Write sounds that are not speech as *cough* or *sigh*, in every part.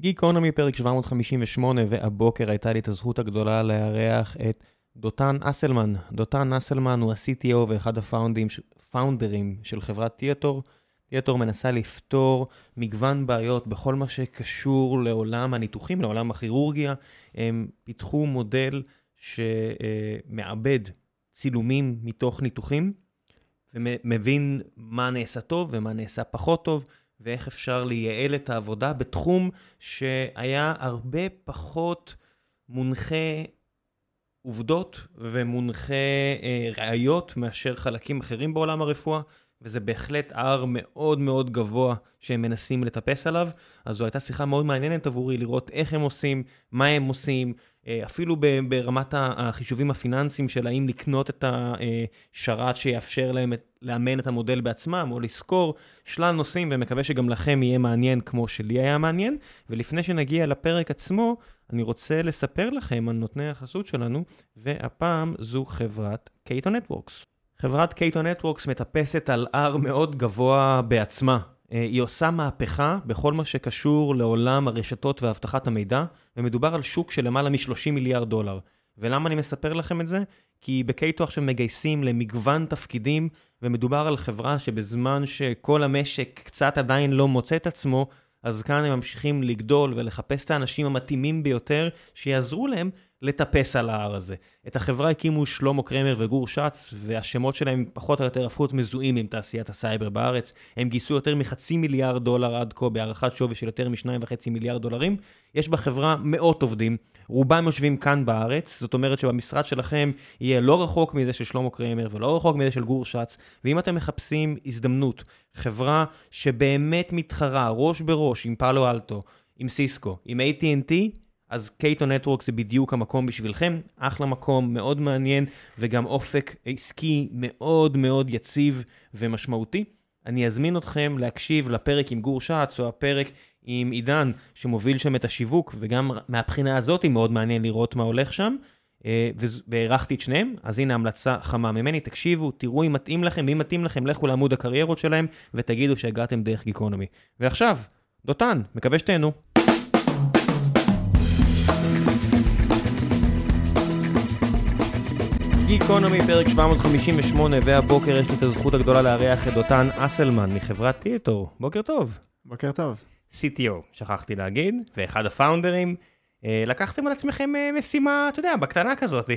גיקונומי פרק 758, והבוקר הייתה לי את הזכות הגדולה לארח את דותן אסלמן. דותן אסלמן הוא ה-CTO ואחד הפאונדרים של חברת תיאטור. תיאטור מנסה לפתור מגוון בעיות בכל מה שקשור לעולם הניתוחים, לעולם הכירורגיה. הם פיתחו מודל שמעבד צילומים מתוך ניתוחים, ומבין מה נעשה טוב ומה נעשה פחות טוב. ואיך אפשר לייעל את העבודה בתחום שהיה הרבה פחות מונחה עובדות ומונחה אה, ראיות מאשר חלקים אחרים בעולם הרפואה, וזה בהחלט הר מאוד מאוד גבוה שהם מנסים לטפס עליו. אז זו הייתה שיחה מאוד מעניינת עבורי לראות איך הם עושים, מה הם עושים, אפילו ברמת החישובים הפיננסיים של האם לקנות את השרת שיאפשר להם לאמן את המודל בעצמם, או לשכור שלל נושאים, ומקווה שגם לכם יהיה מעניין כמו שלי היה מעניין. ולפני שנגיע לפרק עצמו, אני רוצה לספר לכם על נותני החסות שלנו, והפעם זו חברת Cato Networks. חברת Cato Networks מטפסת על הר מאוד גבוה בעצמה. אה, היא עושה מהפכה בכל מה שקשור לעולם הרשתות ואבטחת המידע, ומדובר על שוק של למעלה מ-30 מיליארד דולר. ולמה אני מספר לכם את זה? כי ב Cato עכשיו מגייסים למגוון תפקידים, ומדובר על חברה שבזמן שכל המשק קצת עדיין לא מוצא את עצמו, אז כאן הם ממשיכים לגדול ולחפש את האנשים המתאימים ביותר שיעזרו להם לטפס על ההר הזה. את החברה הקימו שלמה קרמר וגור שץ, והשמות שלהם פחות או יותר הפכו להיות מזוהים עם תעשיית הסייבר בארץ. הם גייסו יותר מחצי מיליארד דולר עד כה בהערכת שווי של יותר משניים וחצי מיליארד דולרים. יש בחברה מאות עובדים, רובם יושבים כאן בארץ, זאת אומרת שבמשרד שלכם יהיה לא רחוק מזה של שלמה קרמר ולא רחוק מזה של גור שץ, ואם אתם מחפשים הזדמנות, חברה שבאמת מתחרה ראש בראש עם פאלו אלטו, עם סיסקו, עם AT&T, אז קייטו נטוורק זה בדיוק המקום בשבילכם, אחלה מקום, מאוד מעניין, וגם אופק עסקי מאוד מאוד יציב ומשמעותי. אני אזמין אתכם להקשיב לפרק עם גור שץ, או הפרק עם עידן, שמוביל שם את השיווק, וגם מהבחינה הזאת מאוד מעניין לראות מה הולך שם. אה, והערכתי את שניהם, אז הנה המלצה חמה ממני, תקשיבו, תראו אם מתאים לכם, ואם מתאים לכם, לכו לעמוד הקריירות שלהם, ותגידו שהגעתם דרך גיקונומי. ועכשיו, דותן, מקווה שתהנו. גיקונומי, פרק 758, והבוקר יש לי את הזכות הגדולה לארח את דותן אסלמן מחברת תיאטור. בוקר טוב. בוקר טוב. CTO, שכחתי להגיד, ואחד הפאונדרים. אה, לקחתם על עצמכם אה, משימה, אתה יודע, בקטנה כזאת.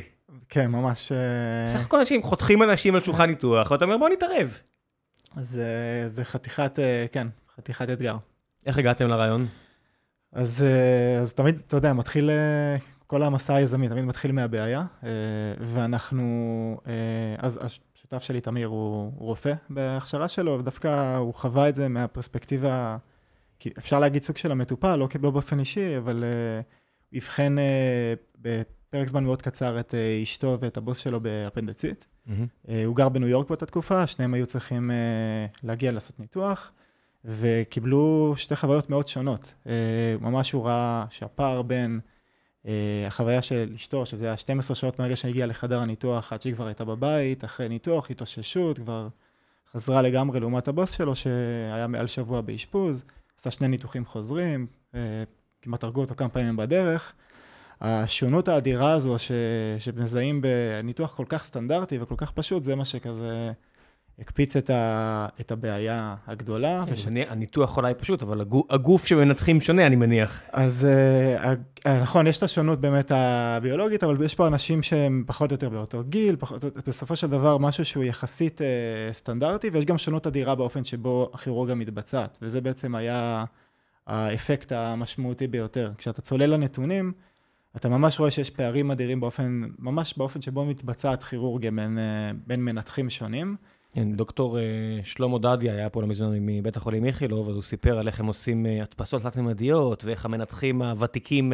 כן, ממש... אה, סך הכל אנשים חותכים אנשים על שולחן ניתוח, ואתה אומר בוא נתערב. אז זה חתיכת, כן, חתיכת אתגר. איך הגעתם לרעיון? אז, אז תמיד, אתה יודע, מתחיל, כל המסע היזמי תמיד מתחיל מהבעיה, ואנחנו, אז השותף שלי, תמיר, הוא, רופא בהכשרה שלו, ודווקא הוא חווה את זה מהפרספקטיבה, כי אפשר להגיד סוג של המטופל, לא, לא באופן אישי, אבל הוא אבחן בפרק זמן מאוד קצר את אשתו ואת הבוס שלו באפנדצית. Mm-hmm. הוא גר בניו יורק באותה תקופה, שניהם היו צריכים להגיע לעשות ניתוח, וקיבלו שתי חוויות מאוד שונות. ממש הוא ראה שהפער בין החוויה של אשתו, שזה היה 12 שעות מהרגע שהגיעה לחדר הניתוח, עד שהיא כבר הייתה בבית, אחרי ניתוח, התאוששות, כבר חזרה לגמרי לעומת הבוס שלו, שהיה מעל שבוע באשפוז, עשה שני ניתוחים חוזרים, כמעט הרגו אותו כמה פעמים בדרך. השונות האדירה הזו ש... שמזהים בניתוח כל כך סטנדרטי וכל כך פשוט, זה מה שכזה הקפיץ את, ה... את הבעיה הגדולה. כן, וש... הניתוח אולי פשוט, אבל הגוף שמנתחים שונה, אני מניח. אז uh, נכון, יש את השונות באמת הביולוגית, אבל יש פה אנשים שהם פחות או יותר באותו גיל, פחות, בסופו של דבר משהו שהוא יחסית uh, סטנדרטי, ויש גם שונות אדירה באופן שבו הכירורגיה מתבצעת, וזה בעצם היה... האפקט המשמעותי ביותר. כשאתה צולל לנתונים, אתה ממש רואה שיש פערים אדירים באופן, ממש באופן שבו מתבצעת כירורגיה בין, אה, בין מנתחים שונים. כן, דוקטור אה, שלמה דדיה היה פה למזמן מבית החולים איכילוב, אז הוא סיפר על איך הם עושים אה, הדפסות תלת-ממדיות, ואיך המנתחים הוותיקים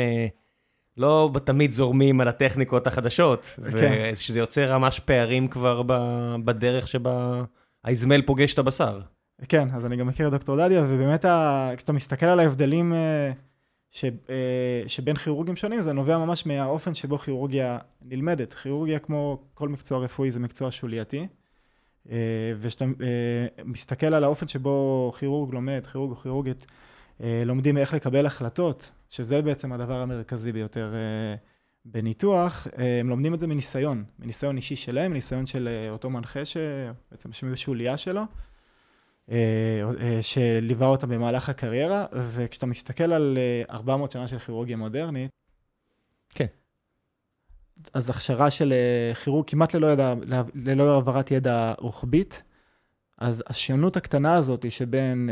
לא תמיד זורמים על הטכניקות החדשות, כן. ושזה יוצר ממש פערים כבר בדרך שבה האזמל פוגש את הבשר. כן, אז אני גם מכיר את דוקטור דדיה, ובאמת ה... כשאתה מסתכל על ההבדלים אה, ש... אה, שבין כירורגים שונים, זה נובע ממש מהאופן שבו כירורגיה נלמדת. כירורגיה, כמו כל מקצוע רפואי, זה מקצוע שולייתי. אה, וכשאתה מסתכל על האופן שבו כירורג לומד, כירורג או כירורגית, לומדים איך לקבל החלטות, שזה בעצם הדבר המרכזי ביותר בניתוח, הם לומדים את זה מניסיון, מניסיון אישי שלהם, מניסיון של אותו מנחה שבעצם לייה שלו. שליווה אותם במהלך הקריירה, וכשאתה מסתכל על 400 שנה של כירורגיה מודרנית, כן. אז הכשרה של כירורג כמעט ללא, ידע, ללא העברת ידע רוחבית, אז השונות הקטנה הזאת שבין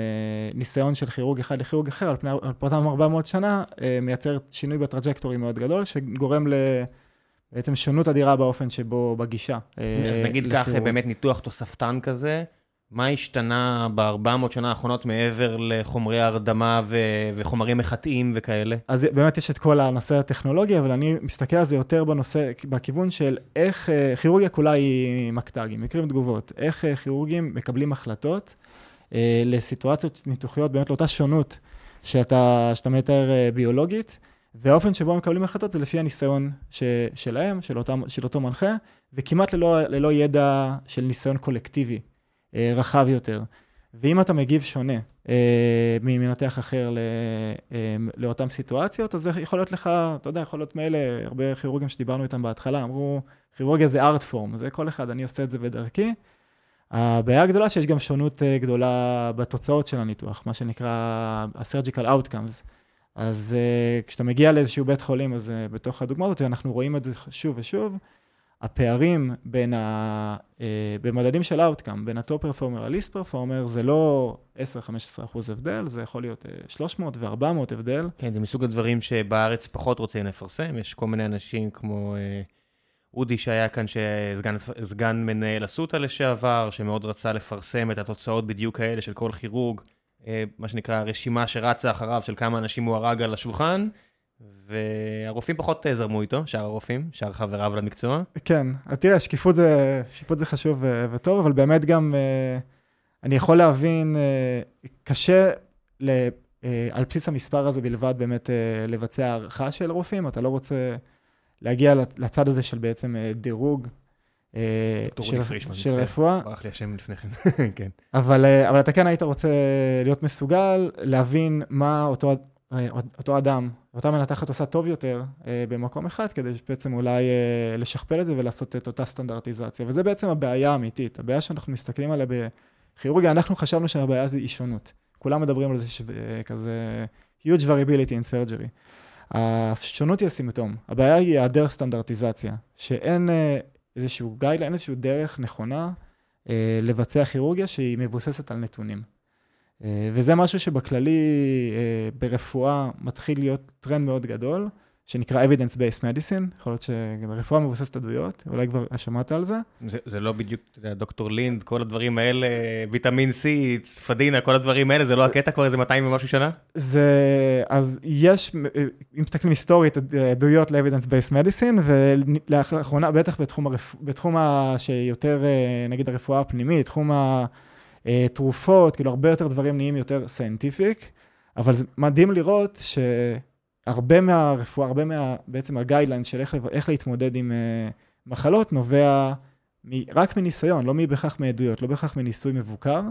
ניסיון של כירורג אחד לכירורג אחר, על פני אותם 400 שנה, מייצר שינוי בטראג'קטורי מאוד גדול, שגורם ל... בעצם שונות אדירה באופן שבו, בגישה. אז נגיד כך, באמת ניתוח תוספתן כזה, מה השתנה ב-400 שנה האחרונות מעבר לחומרי הרדמה וחומרים מחטאים וכאלה? אז באמת יש את כל הנושא הטכנולוגי, אבל אני מסתכל על זה יותר בנושא, בכיוון של איך כירורגיה כולה היא מקט"גים, מקרים תגובות, איך כירורגים מקבלים החלטות לסיטואציות ניתוחיות, באמת לאותה שונות שאתה, שאתה מתאר ביולוגית, והאופן שבו הם מקבלים החלטות זה לפי הניסיון ש, שלהם, של, אותם, של אותו מנחה, וכמעט ללא, ללא ידע של ניסיון קולקטיבי. רחב יותר. ואם אתה מגיב שונה אה, ממנתח אחר אה, לאותן סיטואציות, אז זה יכול להיות לך, אתה יודע, יכול להיות מאלה, הרבה כירורגים שדיברנו איתם בהתחלה, אמרו, כירורגיה זה ארט פורם, זה כל אחד, אני עושה את זה בדרכי. הבעיה הגדולה שיש גם שונות גדולה בתוצאות של הניתוח, מה שנקרא ה-surgical outcomes. אז כשאתה מגיע לאיזשהו בית חולים, אז בתוך הדוגמא הזאת, אנחנו רואים את זה שוב ושוב, הפערים בין ה... אה, במדדים של Outcome, בין ה-Top Performer ל-Least Performer, זה לא 10-15 אחוז הבדל, זה יכול להיות 300 ו-400 הבדל. כן, זה מסוג הדברים שבארץ פחות רוצים לפרסם, יש כל מיני אנשים כמו אה, אודי שהיה כאן, שסגן מנהל אסותא לשעבר, שמאוד רצה לפרסם את התוצאות בדיוק האלה של כל כירורג, אה, מה שנקרא רשימה שרצה אחריו של כמה אנשים הוא הרג על השולחן. והרופאים פחות זרמו איתו, שאר הרופאים, שאר חבריו למקצוע. כן, תראה, שקיפות זה, שקיפות זה חשוב וטוב, אבל באמת גם אני יכול להבין, קשה ל, על בסיס המספר הזה בלבד באמת לבצע הערכה של רופאים, אתה לא רוצה להגיע לצד הזה של בעצם דירוג. של, פרישמן, של רפואה. ברח לי השם לפני כן, *laughs* כן. אבל, אבל אתה כן היית רוצה להיות מסוגל להבין מה אותו אותו אדם, אותה מנתחת עושה טוב יותר אה, במקום אחד, כדי בעצם אולי אה, לשכפל את זה ולעשות את אותה סטנדרטיזציה. וזה בעצם הבעיה האמיתית, הבעיה שאנחנו מסתכלים עליה בכירורגיה, אנחנו חשבנו שהבעיה זה אישונות. כולם מדברים על זה שכזה huge variability in surgery. השונות היא הסימפטום, הבעיה היא היעדר סטנדרטיזציה, שאין אה, איזשהו guideline, אין איזשהו דרך נכונה אה, לבצע כירורגיה שהיא מבוססת על נתונים. אה, וזה משהו שבכללי, אה, ברפואה, מתחיל להיות טרנד מאוד גדול, שנקרא evidence-based medicine, יכול להיות שברפואה מבוססת עדויות, אולי כבר שמעת על זה. זה, זה לא בדיוק, דוקטור לינד, כל הדברים האלה, ויטמין C, צפדינה, כל הדברים האלה, זה לא הקטע כבר איזה 200 ומשהו שנה? זה, אז יש, אם מסתכלים היסטורית, עדויות ל-evidence-based medicine, ולאחרונה, בטח בתחום, הרפ... בתחום ה... שיותר, אה, נגיד, הרפואה הפנימית, תחום ה... אה, תרופות, כאילו הרבה יותר דברים נהיים יותר scientific, אבל זה מדהים לראות שהרבה מהרפואה, הרבה מה, בעצם ה guidelines של איך, איך להתמודד עם uh, מחלות נובע מ, רק מניסיון, לא בהכרח מעדויות, לא בהכרח מניסוי מבוקר.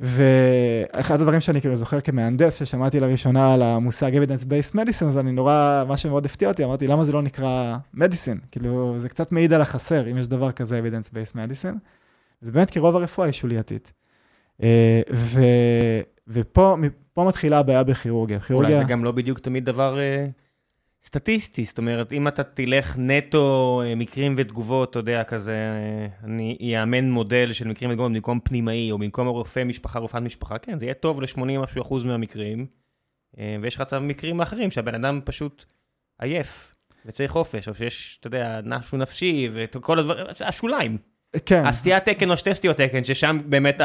ואחד הדברים שאני כאילו זוכר כמהנדס, ששמעתי לראשונה על המושג evidence-based medicine, אז אני נורא, מה שמאוד הפתיע אותי, אמרתי, למה זה לא נקרא medicine? כאילו, זה קצת מעיד על החסר, אם יש דבר כזה evidence-based medicine. זה באמת כי רוב הרפואה היא שולייתית. אה, ו, ופה מתחילה הבעיה בכירורגיה. אולי זה גם לא בדיוק תמיד דבר uh, סטטיסטי, זאת אומרת, אם אתה תלך נטו uh, מקרים ותגובות, אתה יודע, כזה, אני אאמן מודל של מקרים ותגובות במקום פנימאי, או במקום רופא משפחה, רופאת משפחה, כן, זה יהיה טוב ל-80 אחוז מהמקרים, ויש לך את המקרים האחרים שהבן אדם פשוט עייף, וצריך חופש, או שיש, אתה יודע, משהו נפשי, וכל הדברים, השוליים. כן. הסטיית תקן או שתי סטיות תקן, ששם באמת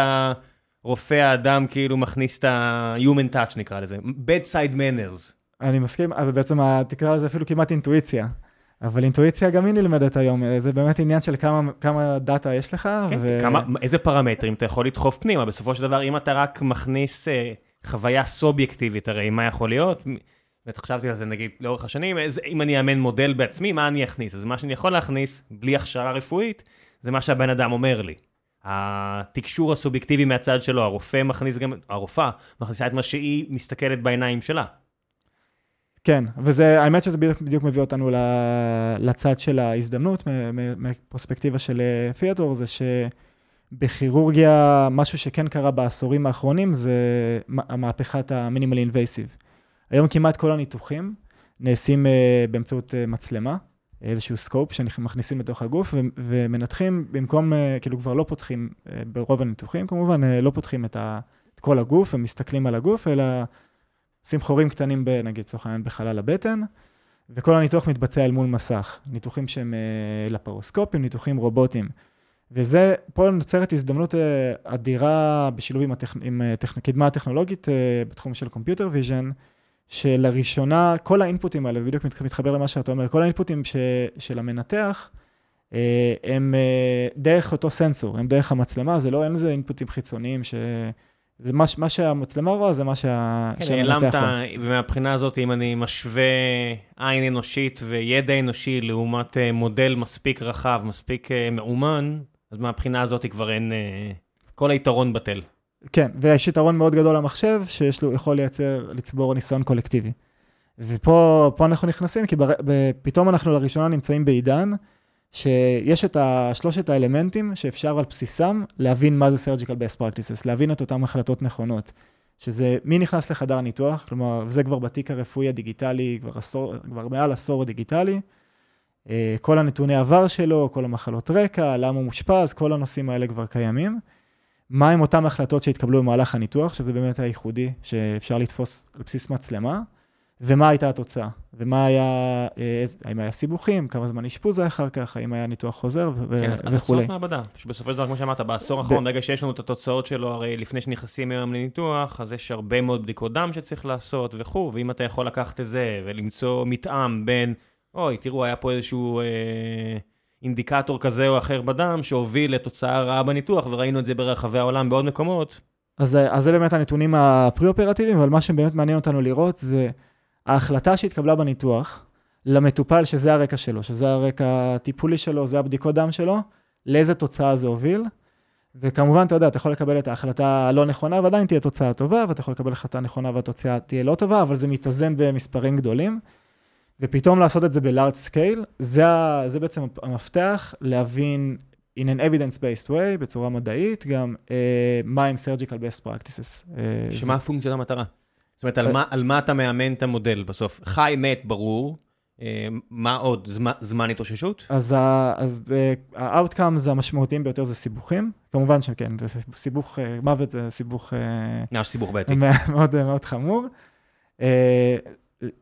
הרופא האדם כאילו מכניס את ה-human touch נקרא לזה, bedside manners. אני מסכים, אז בעצם תקרא לזה אפילו כמעט אינטואיציה. אבל אינטואיציה גם היא נלמדת היום, זה באמת עניין של כמה, כמה דאטה יש לך. כן, ו... כמה, איזה פרמטרים אתה יכול לדחוף פנימה, בסופו של דבר אם אתה רק מכניס אה, חוויה סובייקטיבית, הרי מה יכול להיות? באמת חשבתי על זה נגיד לאורך השנים, איזה, אם אני אאמן מודל בעצמי, מה אני אכניס? אז מה שאני יכול להכניס, בלי הכשרה רפואית, זה מה שהבן אדם אומר לי. התקשור הסובייקטיבי מהצד שלו, הרופא מכניס גם, הרופאה מכניסה את מה שהיא מסתכלת בעיניים שלה. כן, וזה, האמת שזה בדיוק, בדיוק מביא אותנו לצד של ההזדמנות, מפרספקטיבה של תיאטור, זה שבכירורגיה, משהו שכן קרה בעשורים האחרונים, זה המהפכת המינימלי אינבייסיב. היום כמעט כל הניתוחים נעשים באמצעות מצלמה. איזשהו סקופ שמכניסים לתוך הגוף ומנתחים, במקום, כאילו כבר לא פותחים, ברוב הניתוחים כמובן, לא פותחים את, ה, את כל הגוף ומסתכלים על הגוף, אלא עושים חורים קטנים, נגיד, לצורך העניין, בחלל הבטן, וכל הניתוח מתבצע אל מול מסך. ניתוחים שהם לפרוסקופים, ניתוחים רובוטיים. וזה, פה נוצרת הזדמנות אדירה בשילוב עם, הטכ... עם הטכ... קדמה הטכנולוגית בתחום של Computer Vision, שלראשונה, כל האינפוטים האלה, ובדיוק מתחבר למה שאתה אומר, כל האינפוטים ש, של המנתח, אה, הם אה, דרך אותו סנסור, הם דרך המצלמה, זה לא, אין לזה אינפוטים חיצוניים ש... זה מה, מה שהמצלמה רואה, זה מה שה... כן, העלמת, ומהבחינה הזאת, אם אני משווה עין אנושית וידע אנושי לעומת אה, מודל מספיק רחב, מספיק מאומן, אז מהבחינה הזאת כבר אין... כל היתרון בטל. כן, ויש יתרון מאוד גדול למחשב, שיש לו, יכול לייצר, לצבור ניסיון קולקטיבי. ופה אנחנו נכנסים, כי בר, פתאום אנחנו לראשונה נמצאים בעידן, שיש את שלושת האלמנטים שאפשר על בסיסם להבין מה זה surgical best practices, להבין את אותן החלטות נכונות. שזה מי נכנס לחדר ניתוח, כלומר, זה כבר בתיק הרפואי הדיגיטלי, כבר, עשור, כבר מעל עשור דיגיטלי. אה, כל הנתוני עבר שלו, כל המחלות רקע, למה הוא מושפז, כל הנושאים האלה כבר קיימים. מהם אותן החלטות שהתקבלו במהלך הניתוח, שזה באמת הייחודי, שאפשר לתפוס על בסיס מצלמה, ומה הייתה התוצאה, ומה היה, אה, האם היה סיבוכים, כמה זמן אשפוז היה אחר כך, האם היה ניתוח חוזר? ו- כן, וכולי. התוצאות מעבדה, שבסופו של דבר, כמו שאמרת, בעשור האחרון, ברגע שיש לנו את התוצאות שלו, הרי לפני שנכנסים היום לניתוח, אז יש הרבה מאוד בדיקות דם שצריך לעשות וכו', ואם אתה יכול לקחת את זה ולמצוא מתאם בין, אוי, תראו, היה פה איזשהו... אה, אינדיקטור כזה או אחר בדם שהוביל לתוצאה רעה בניתוח, וראינו את זה ברחבי העולם בעוד מקומות. אז, אז זה באמת הנתונים הפרי-אופרטיביים, אבל מה שבאמת מעניין אותנו לראות זה ההחלטה שהתקבלה בניתוח למטופל שזה הרקע שלו, שזה הרקע הטיפולי שלו, זה הבדיקות דם שלו, לאיזה תוצאה זה הוביל. וכמובן, אתה יודע, אתה יכול לקבל את ההחלטה הלא נכונה ועדיין תהיה תוצאה טובה, ואתה יכול לקבל החלטה נכונה והתוצאה תהיה לא טובה, אבל זה מתאזן במספרים גדולים. ופתאום לעשות את זה ב-large scale, זה, זה בעצם המפתח להבין in an evidence-based way, בצורה מדעית, גם uh, מה עם surgical best practices. Uh, שמה זה... פונקציית המטרה? זאת אומרת, על, מה, על מה אתה מאמן את המודל בסוף? חי, מת, ברור. Uh, מה עוד? זמן, זמן התאוששות? אז, אז uh, ה-outcomes המשמעותיים ביותר זה סיבוכים. כמובן שכן, זה סיבוך, מוות זה סיבוך... ממש סיבוך בעייתי. *laughs* מאוד, מאוד חמור.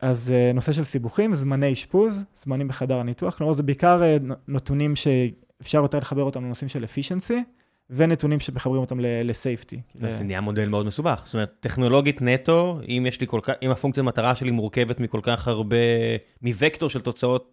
אז אה, נושא של סיבוכים, זמני אשפוז, זמנים בחדר הניתוח, כלומר זה בעיקר אה, נתונים שאפשר יותר לחבר אותם לנושאים של efficiency, ונתונים שמחברים אותם לסייפטי. זה נהיה מודל מאוד מסובך, זאת אומרת, טכנולוגית נטו, אם יש לי כל כך, אם הפונקציה מטרה שלי מורכבת מכל כך הרבה, מווקטור של תוצאות,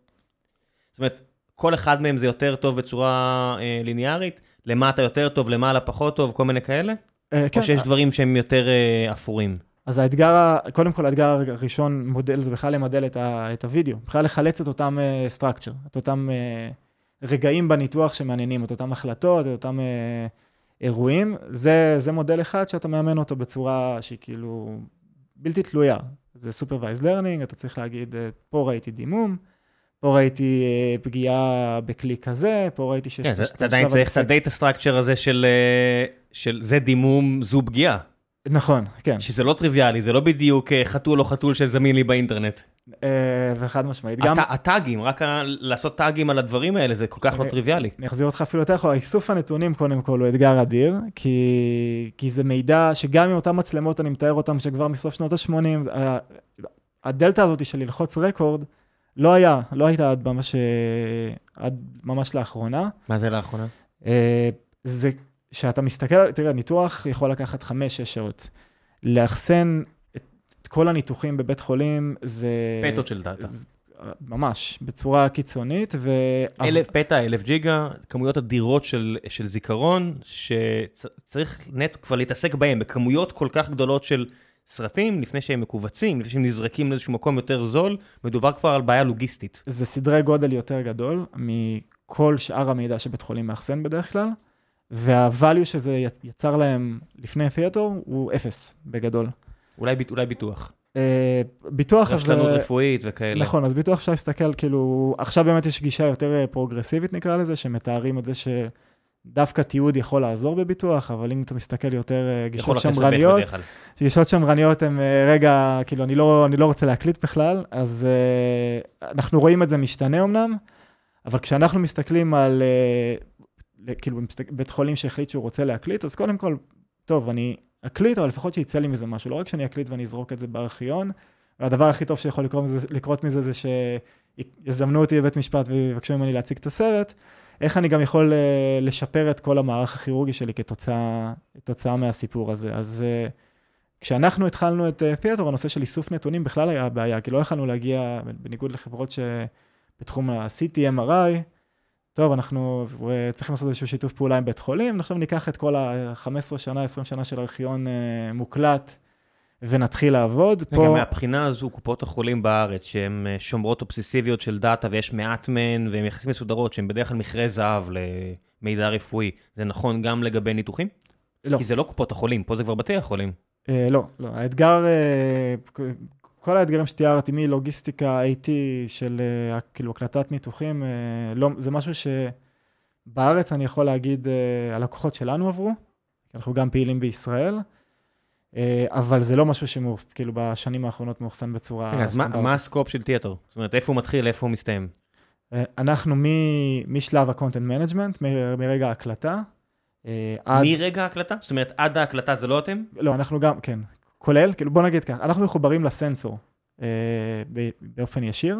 זאת אומרת, כל אחד מהם זה יותר טוב בצורה אה, ליניארית, למטה יותר טוב, למעלה פחות טוב, כל מיני כאלה? אה, כן. או שיש דברים שהם יותר אה, אפורים? אז האתגר, קודם כל האתגר הראשון מודל זה בכלל למדל את, ה, את הוידאו, בכלל לחלץ את אותם uh, את אותם uh, רגעים בניתוח שמעניינים, את אותם החלטות, את אותם uh, אירועים. זה, זה מודל אחד שאתה מאמן אותו בצורה שהיא כאילו בלתי תלויה. זה Supervised Learning, אתה צריך להגיד, פה ראיתי דימום, פה ראיתי פגיעה בכלי כזה, פה ראיתי שיש... כן, אתה עדיין צריך את הדאטה סטרקצ'ר הזה של, של זה דימום, זו פגיעה. נכון, כן. שזה לא טריוויאלי, זה לא בדיוק אה, חתול או חתול שזמין לי באינטרנט. אה, וחד משמעית. גם... הטאגים, רק לעשות טאגים על הדברים האלה, זה כל כך לא טריוויאלי. אני אחזיר אותך אפילו יותר אחורה, איסוף הנתונים קודם כל הוא אתגר אדיר, כי, כי זה מידע שגם עם אותן מצלמות, אני מתאר אותן שכבר מסוף שנות ה-80, הדלתא הזאת של ללחוץ רקורד, לא היה, לא הייתה עד ממש, עד ממש לאחרונה. מה זה לאחרונה? אה, זה שאתה מסתכל, תראה, ניתוח יכול לקחת 5-6 שעות. לאחסן את, את כל הניתוחים בבית חולים זה... פטות של דאטה. ממש, בצורה קיצונית. ו... אלף פטה, אלף ג'יגה, כמויות אדירות של, של זיכרון, שצריך נטו כבר להתעסק בהם, בכמויות כל כך גדולות של סרטים, לפני שהם מכווצים, לפני שהם נזרקים לאיזשהו מקום יותר זול, מדובר כבר על בעיה לוגיסטית. זה סדרי גודל יותר גדול מכל שאר המידע שבית חולים מאחסן בדרך כלל. וה-value שזה יצר להם לפני תיאטור הוא אפס בגדול. אולי, אולי ביטוח. אה, ביטוח, אז... רשלנות רפואית וכאלה. נכון, אז ביטוח אפשר להסתכל, כאילו, עכשיו באמת יש גישה יותר אה, פרוגרסיבית נקרא לזה, שמתארים את זה שדווקא תיעוד יכול לעזור בביטוח, אבל אם אתה מסתכל יותר אה, גישות שמרניות, גישות שמרניות הן, רגע, כאילו, אני לא, אני לא רוצה להקליט בכלל, אז אנחנו רואים את זה משתנה אמנם, אבל כשאנחנו מסתכלים על, כאילו, בית חולים שהחליט שהוא רוצה להקליט, אז קודם כל, טוב, אני אקליט, אבל לפחות שיצא לי מזה משהו, לא רק שאני אקליט ואני אזרוק את זה בארכיון. והדבר הכי טוב שיכול לקרות מזה, לקרות מזה זה שיזמינו אותי בבית משפט ויבקשו ממני להציג את הסרט, איך אני גם יכול uh, לשפר את כל המערך הכירורגי שלי כתוצאה, מהסיפור הזה. אז uh, כשאנחנו התחלנו את uh, תיאטר, הנושא של איסוף נתונים בכלל היה בעיה, כי לא יכלנו להגיע, בניגוד לחברות שבתחום ה-CT, MRI, טוב, אנחנו צריכים לעשות איזשהו שיתוף פעולה עם בית חולים, עכשיו ניקח את כל ה-15 שנה, 20 שנה של ארכיון אה, מוקלט, ונתחיל לעבוד. פה... גם מהבחינה הזו, קופות החולים בארץ, שהן אה, שומרות אובססיביות של דאטה, ויש מעט מהן, והן יחסית מסודרות, שהן בדרך כלל מכרה זהב למידע רפואי, זה נכון גם לגבי ניתוחים? לא. כי זה לא קופות החולים, פה זה כבר בתי החולים. אה, לא, לא. האתגר, אה, כל האתגרים שתיארתי, מלוגיסטיקה, IT של uh, כאילו הקלטת ניתוחים, uh, לא, זה משהו שבארץ אני יכול להגיד, uh, הלקוחות שלנו עברו, אנחנו גם פעילים בישראל, אבל זה לא משהו שכאילו בשנים האחרונות מאוחסן בצורה סטנדרטית. אז מה, מה הסקופ של תיאטר? זאת אומרת, איפה הוא מתחיל, איפה הוא מסתיים? אנחנו מ, משלב ה-content management, מ, מרגע ההקלטה. עד... מרגע ההקלטה? זאת אומרת, עד ההקלטה זה לא אתם? לא, אנחנו גם, כן. כולל, כאילו בוא נגיד ככה, אנחנו מחוברים לסנסור אה, באופן ישיר,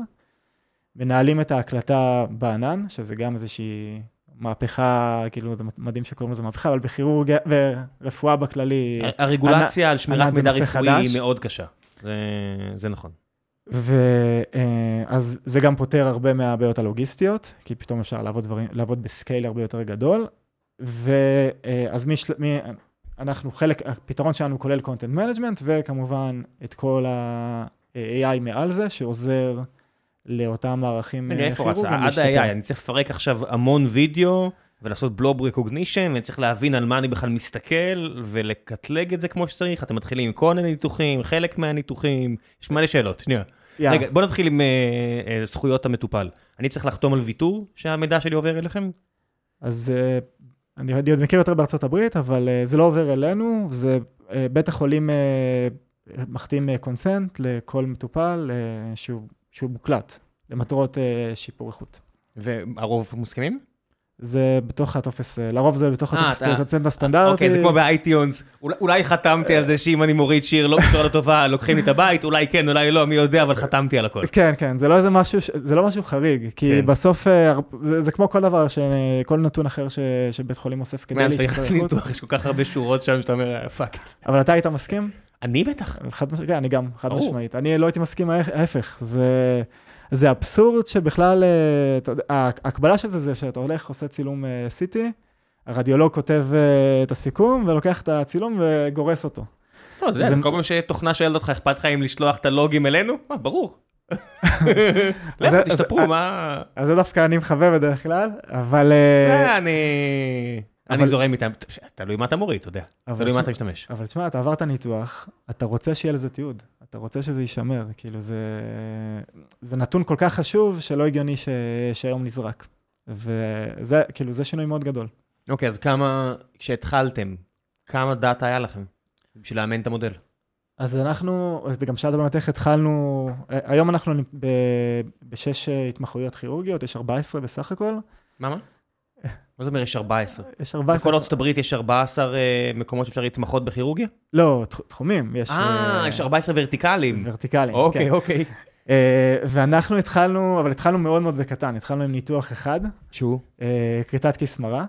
מנהלים את ההקלטה בענן, שזה גם איזושהי מהפכה, כאילו זה מדהים שקוראים לזה מהפכה, אבל בכירורגיה ורפואה בכללי... הרגולציה ענ... על שמירת מידע רפואי היא מאוד קשה, זה, זה נכון. ואז אה, זה גם פותר הרבה מהבעיות הלוגיסטיות, כי פתאום אפשר לעבוד, דברים, לעבוד בסקייל הרבה יותר גדול. ואז אה, משל... אנחנו חלק, הפתרון שלנו כולל content management, וכמובן את כל ה-AI מעל זה, שעוזר לאותם מערכים. איפה רצה? עד ה-AI, אני צריך לפרק עכשיו המון וידאו, ולעשות בלוב רקוגנישן, ואני צריך להבין על מה אני בכלל מסתכל, ולקטלג את זה כמו שצריך. אתם מתחילים עם כל מיני ניתוחים, חלק מהניתוחים, יש מלא שאלות, שנייה. Yeah. רגע, בוא נתחיל עם uh, uh, זכויות המטופל. אני צריך לחתום על ויתור שהמידע שלי עובר אליכם? אז uh, אני עוד מכיר יותר בארצות הברית, אבל uh, זה לא עובר אלינו, זה uh, בית החולים uh, מחתים consent לכל מטופל שהוא, שהוא מוקלט למטרות שיפור איכות. ורוב מסכימים? זה בתוך הטופס, אה, לרוב זה בתוך הטופס consent הסטנדרטי. אוקיי, זה כמו ב iTunes, אולי חתמתי על זה שאם אני מוריד שיר לא בצורה לא טובה, *laughs* לוקחים לי את הבית, אולי כן, אולי לא, מי יודע, אבל חתמתי על הכל. כן, כן, זה לא איזה משהו, זה לא משהו חריג, כי כן. בסוף, אה, זה כמו כל דבר, כל נתון אחר שבית חולים אוסף כדי לשחזר איכות. יש כל כך הרבה שורות שם שאתה אומר, פאק. אבל אתה היית מסכים? אני בטח. כן, אני גם, חד משמעית. אני לא הייתי מסכים, ההפך, זה... זה אבסורד שבכלל, אה, ההקבלה של זה זה שאתה הולך, עושה צילום CT, אה, הרדיולוג כותב אה, את הסיכום ולוקח את הצילום וגורס אותו. לא, זה כל פעם שתוכנה שואלת אותך, אכפת לך אם לשלוח את הלוגים אלינו? מה, ברור. *laughs* לכו, תשתפרו, מה... אז זה דווקא אני מחווה בדרך כלל, אבל... אני... אני זורם איתם, תלוי מה אתה מוריד, אתה יודע, תלוי מה אתה משתמש. אבל תשמע, אתה עברת ניתוח, אתה רוצה שיהיה לזה תיעוד. אתה רוצה שזה יישמר, כאילו זה, זה נתון כל כך חשוב שלא הגיוני ש, שהיום נזרק. וזה, כאילו, זה שינוי מאוד גדול. אוקיי, okay, אז כמה, כשהתחלתם, כמה דאטה היה לכם בשביל לאמן את המודל? אז אנחנו, גם שאלת באמת איך התחלנו, היום אנחנו בשש התמחויות כירורגיות, יש 14 בסך הכל. מה מה? מה זה אומר יש 14? יש 14. בכל ארצות הברית יש 14 אה, מקומות שאפשר להתמחות בכירורגיה? לא, תחומים. יש... אה, יש 14 ורטיקלים. ורטיקלים, כן. אוקיי, אוקיי. אה, ואנחנו התחלנו, אבל התחלנו מאוד מאוד בקטן, התחלנו עם ניתוח אחד. שהוא? אה, כריתת כיס מרה.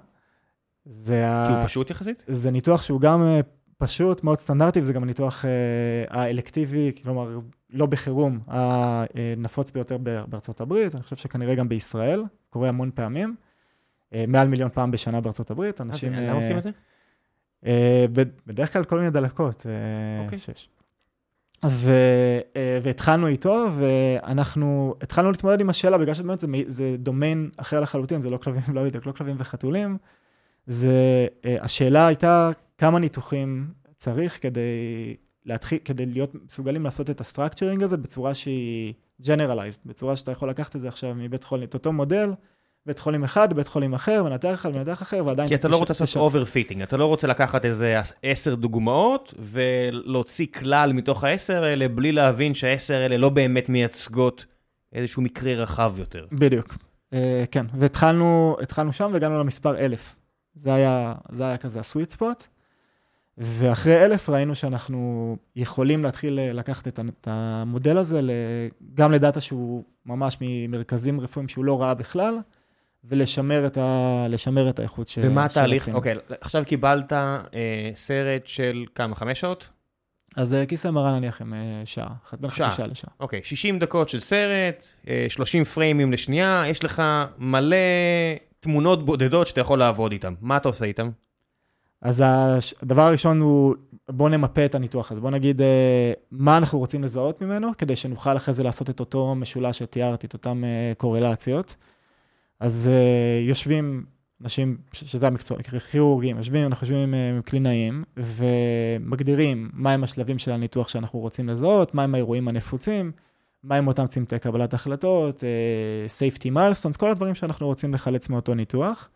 זה כי הוא פשוט יחסית? זה ניתוח שהוא גם פשוט, מאוד סטנדרטי, וזה גם הניתוח האלקטיבי, כלומר, לא בחירום, הנפוץ ביותר בארצות הברית, אני חושב שכנראה גם בישראל, קורה המון פעמים. אה, מעל מיליון פעם בשנה בארצות הברית. אנשים... למה עושים את זה? אה, בדרך כלל כל מיני דלקות. אה, אוקיי. שיש. ו, והתחלנו איתו, ואנחנו התחלנו להתמודד עם השאלה, בגלל שבאמת זה, זה דומיין אחר לחלוטין, זה לא כלבים, לא בדיוק, לא כלבים וחתולים, זה, אה, השאלה הייתה כמה ניתוחים צריך כדי להתחיל, כדי להיות מסוגלים לעשות את ה structuring הזה בצורה שהיא generalized, בצורה שאתה יכול לקחת את זה עכשיו מבית חולים, את אותו מודל, בית חולים אחד, בית חולים אחר, מנתח אחד, מנתח אחר, ועדיין... כי אתה לא רוצה לעשות overfitting, אתה לא רוצה לקחת איזה עשר דוגמאות ולהוציא כלל מתוך העשר האלה, בלי להבין שהעשר האלה לא באמת מייצגות איזשהו מקרה רחב יותר. בדיוק, אה, כן, והתחלנו שם והגענו למספר אלף. זה היה, זה היה כזה הסוויט ספוט. ואחרי אלף ראינו שאנחנו יכולים להתחיל אה, לקחת את המודל הזה גם לדאטה שהוא ממש ממרכזים רפואיים שהוא לא ראה בכלל, ולשמר את, ה... את האיכות ש... ומה התהליך? אוקיי, עכשיו קיבלת אה, סרט של כמה, חמש שעות? אז אה, כיסא מראה נניח עם אה, שעה, בין חצי שעה לשעה. אוקיי, 60 דקות של סרט, אה, 30 פריימים לשנייה, יש לך מלא תמונות בודדות שאתה יכול לעבוד איתן. מה אתה עושה איתן? אז הדבר הראשון הוא, בוא נמפה את הניתוח הזה, בוא נגיד אה, מה אנחנו רוצים לזהות ממנו, כדי שנוכל אחרי זה לעשות את אותו משולש שתיארתי, את אותן אה, קורלציות. אז uh, יושבים אנשים, שזה המקצוע, כירורגים, יושבים, אנחנו יושבים עם קלינאים, ומגדירים מהם השלבים של הניתוח שאנחנו רוצים לזהות, מהם האירועים הנפוצים, מהם אותם צומתי קבלת החלטות, uh, safety milestones, כל הדברים שאנחנו רוצים לחלץ מאותו ניתוח.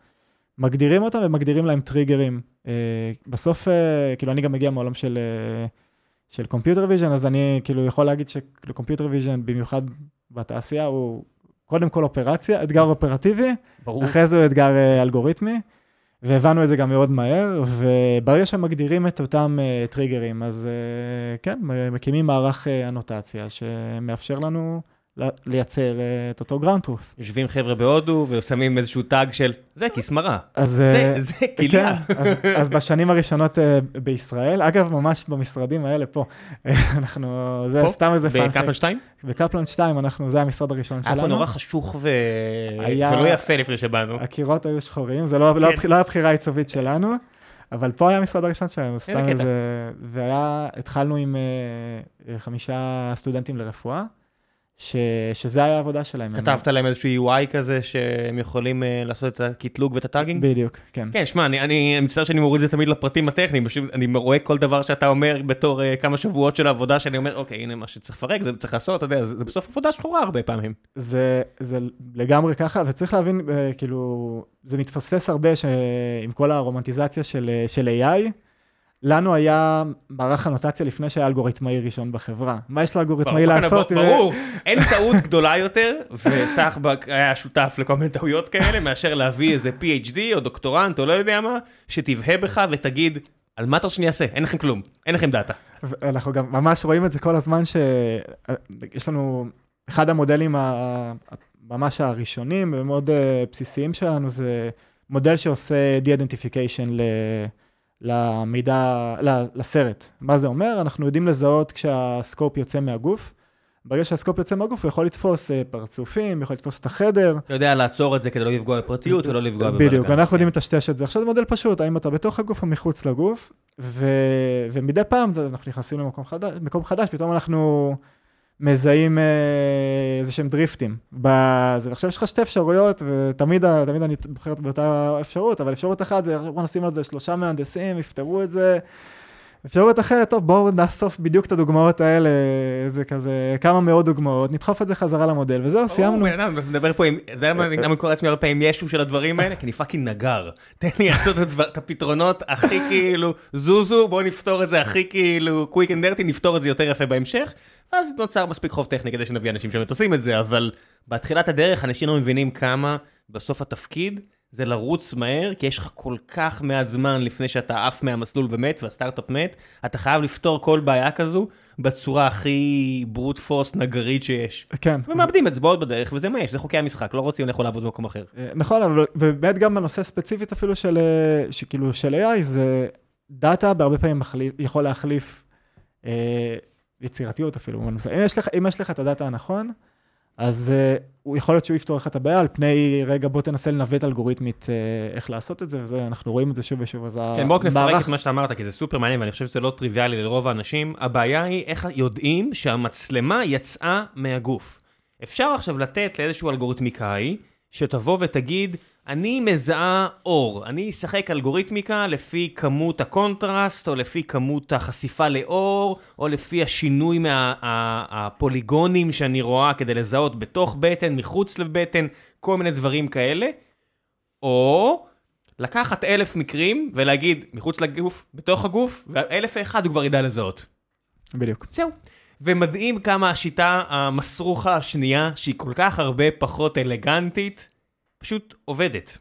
מגדירים אותם ומגדירים להם טריגרים. Uh, בסוף, uh, כאילו, אני גם מגיע מעולם של, uh, של Computer Vision, אז אני כאילו יכול להגיד ש computer vision, במיוחד בתעשייה, הוא קודם כל אופרציה, אתגר אופרטיבי, ברור. אחרי זה הוא אתגר uh, אלגוריתמי, והבנו את זה גם מאוד מהר, וברגע שמגדירים את אותם uh, טריגרים, אז uh, כן, מקימים מערך אנוטציה שמאפשר לנו לייצר uh, את אותו ground truth. יושבים חבר'ה בהודו ושמים איזשהו tag של, זה כיס מרה, זה, זה כליה. כן, אז, אז בשנים הראשונות בישראל, אגב, ממש במשרדים האלה פה, אנחנו, זה פה? סתם איזה fun fact. בקפלן 2? בקפלן 2, אנחנו, זה המשרד הראשון שלנו. היה פה נורא חשוך ו... היה... ולא יפה לפני שבאנו. הקירות היו שחורים, זה לא, לא כן. לא, לא הבחירה העיצובית שלנו. אבל פה היה המשרד הראשון שלנו, סתם איזה... והיה, התחלנו עם חמישה סטודנטים לרפואה. ש... שזה היה העבודה שלהם. כתבת להם איזשהו UI כזה שהם יכולים uh, לעשות את הקטלוג ואת הטאגינג? בדיוק, כן. כן, שמע, אני, אני, אני מצטער שאני מוריד את זה תמיד לפרטים הטכניים, אני רואה כל דבר שאתה אומר בתור uh, כמה שבועות של עבודה, שאני אומר, אוקיי, הנה מה שצריך לפרק, זה צריך לעשות, אתה יודע, זה, זה בסוף עבודה שחורה הרבה פעמים. זה, זה לגמרי ככה, וצריך להבין, uh, כאילו, זה מתפספס הרבה ש... עם כל הרומנטיזציה של, של AI. לנו היה מערך אנוטציה לפני שהיה אלגוריתמאי ראשון בחברה. מה יש לאלגוריתמאי לעשות? ברור, אין טעות גדולה יותר, וסחבק היה שותף לכל מיני טעויות כאלה, מאשר להביא איזה PhD או דוקטורנט או לא יודע מה, שתבהה בך ותגיד, על מה אתה רוצה שאני אעשה? אין לכם כלום, אין לכם דאטה. אנחנו גם ממש רואים את זה כל הזמן, שיש לנו, אחד המודלים ממש הראשונים ומאוד אה, בסיסיים שלנו, זה מודל שעושה de-identification ל... למידע, לסרט. מה זה אומר? אנחנו יודעים לזהות כשהסקופ יוצא מהגוף. ברגע שהסקופ יוצא מהגוף, הוא יכול לתפוס אה, פרצופים, יכול לתפוס את החדר. אתה יודע לעצור את זה כדי לא לפגוע בפרטיות ולא לפגוע בבלגן. בדיוק, אנחנו יודעים לטשטש את זה. עכשיו זה מודל פשוט, האם אתה בתוך הגוף או מחוץ לגוף, ו... ומדי פעם אנחנו נכנסים למקום חדש, חדש, פתאום אנחנו מזהים אה, איזשהם דריפטים. בזה. עכשיו יש לך שתי אפשרויות, ותמיד תמיד אני בוחר באותה אפשרות, אבל אפשרות אחת זה, בוא נשים על זה שלושה מהנדסים, יפתרו את זה. אפשרות אחרת, טוב, בואו נאסוף בדיוק את הדוגמאות האלה, זה כזה, כמה מאות דוגמאות, נדחוף את זה חזרה למודל, וזהו, סיימנו. בן אדם, מדבר פה עם, אתה יודע מה, אני קורא לעצמי הרבה פעמים ישו של הדברים האלה, כי אני fucking נגר. תן לי לעשות את הפתרונות הכי כאילו, זוזו, בואו נפתור את זה הכי כאילו, quick and dirty, נפתור את זה יותר יפה בהמשך, ואז נוצר מספיק חוב טכני כדי שנביא אנשים שבאמת עושים את זה, אבל בתחילת הדרך אנשים לא מבינים כמה בסוף התפקיד זה לרוץ מהר, כי יש לך כל כך מעט זמן לפני שאתה עף מהמסלול ומת והסטארט-אפ מת, אתה חייב לפתור כל בעיה כזו בצורה הכי brute force נגרית שיש. כן. ומאבדים את זה בעוד בדרך, וזה מה יש, זה חוקי המשחק, לא רוצים לכו לעבוד במקום אחר. אה, נכון, אבל באמת גם בנושא ספציפית אפילו של, אה, שכאילו של AI, זה דאטה בהרבה פעמים יכול להחליף אה, יצירתיות אפילו. אם יש, לך, אם יש לך את הדאטה הנכון, אז uh, הוא יכול להיות שהוא יפתור לך את הבעיה, על פני, רגע, בוא תנסה לנווט אלגוריתמית uh, איך לעשות את זה, וזה, אנחנו רואים את זה שוב ושוב, אז כן, בואו נפרק את מה שאתה אמרת, כי זה סופר מעניין, ואני חושב שזה לא טריוויאלי לרוב האנשים. הבעיה היא איך יודעים שהמצלמה יצאה מהגוף. אפשר עכשיו לתת לאיזשהו אלגוריתמיקאי, שתבוא ותגיד, אני מזהה אור, אני אשחק אלגוריתמיקה לפי כמות הקונטרסט, או לפי כמות החשיפה לאור, או לפי השינוי מהפוליגונים מה, שאני רואה כדי לזהות בתוך בטן, מחוץ לבטן, כל מיני דברים כאלה. או לקחת אלף מקרים ולהגיד מחוץ לגוף, בתוך הגוף, ואלף ואחד הוא כבר ידע לזהות. בדיוק. זהו. ומדהים כמה השיטה המסרוחה השנייה, שהיא כל כך הרבה פחות אלגנטית, פשוט עובדת.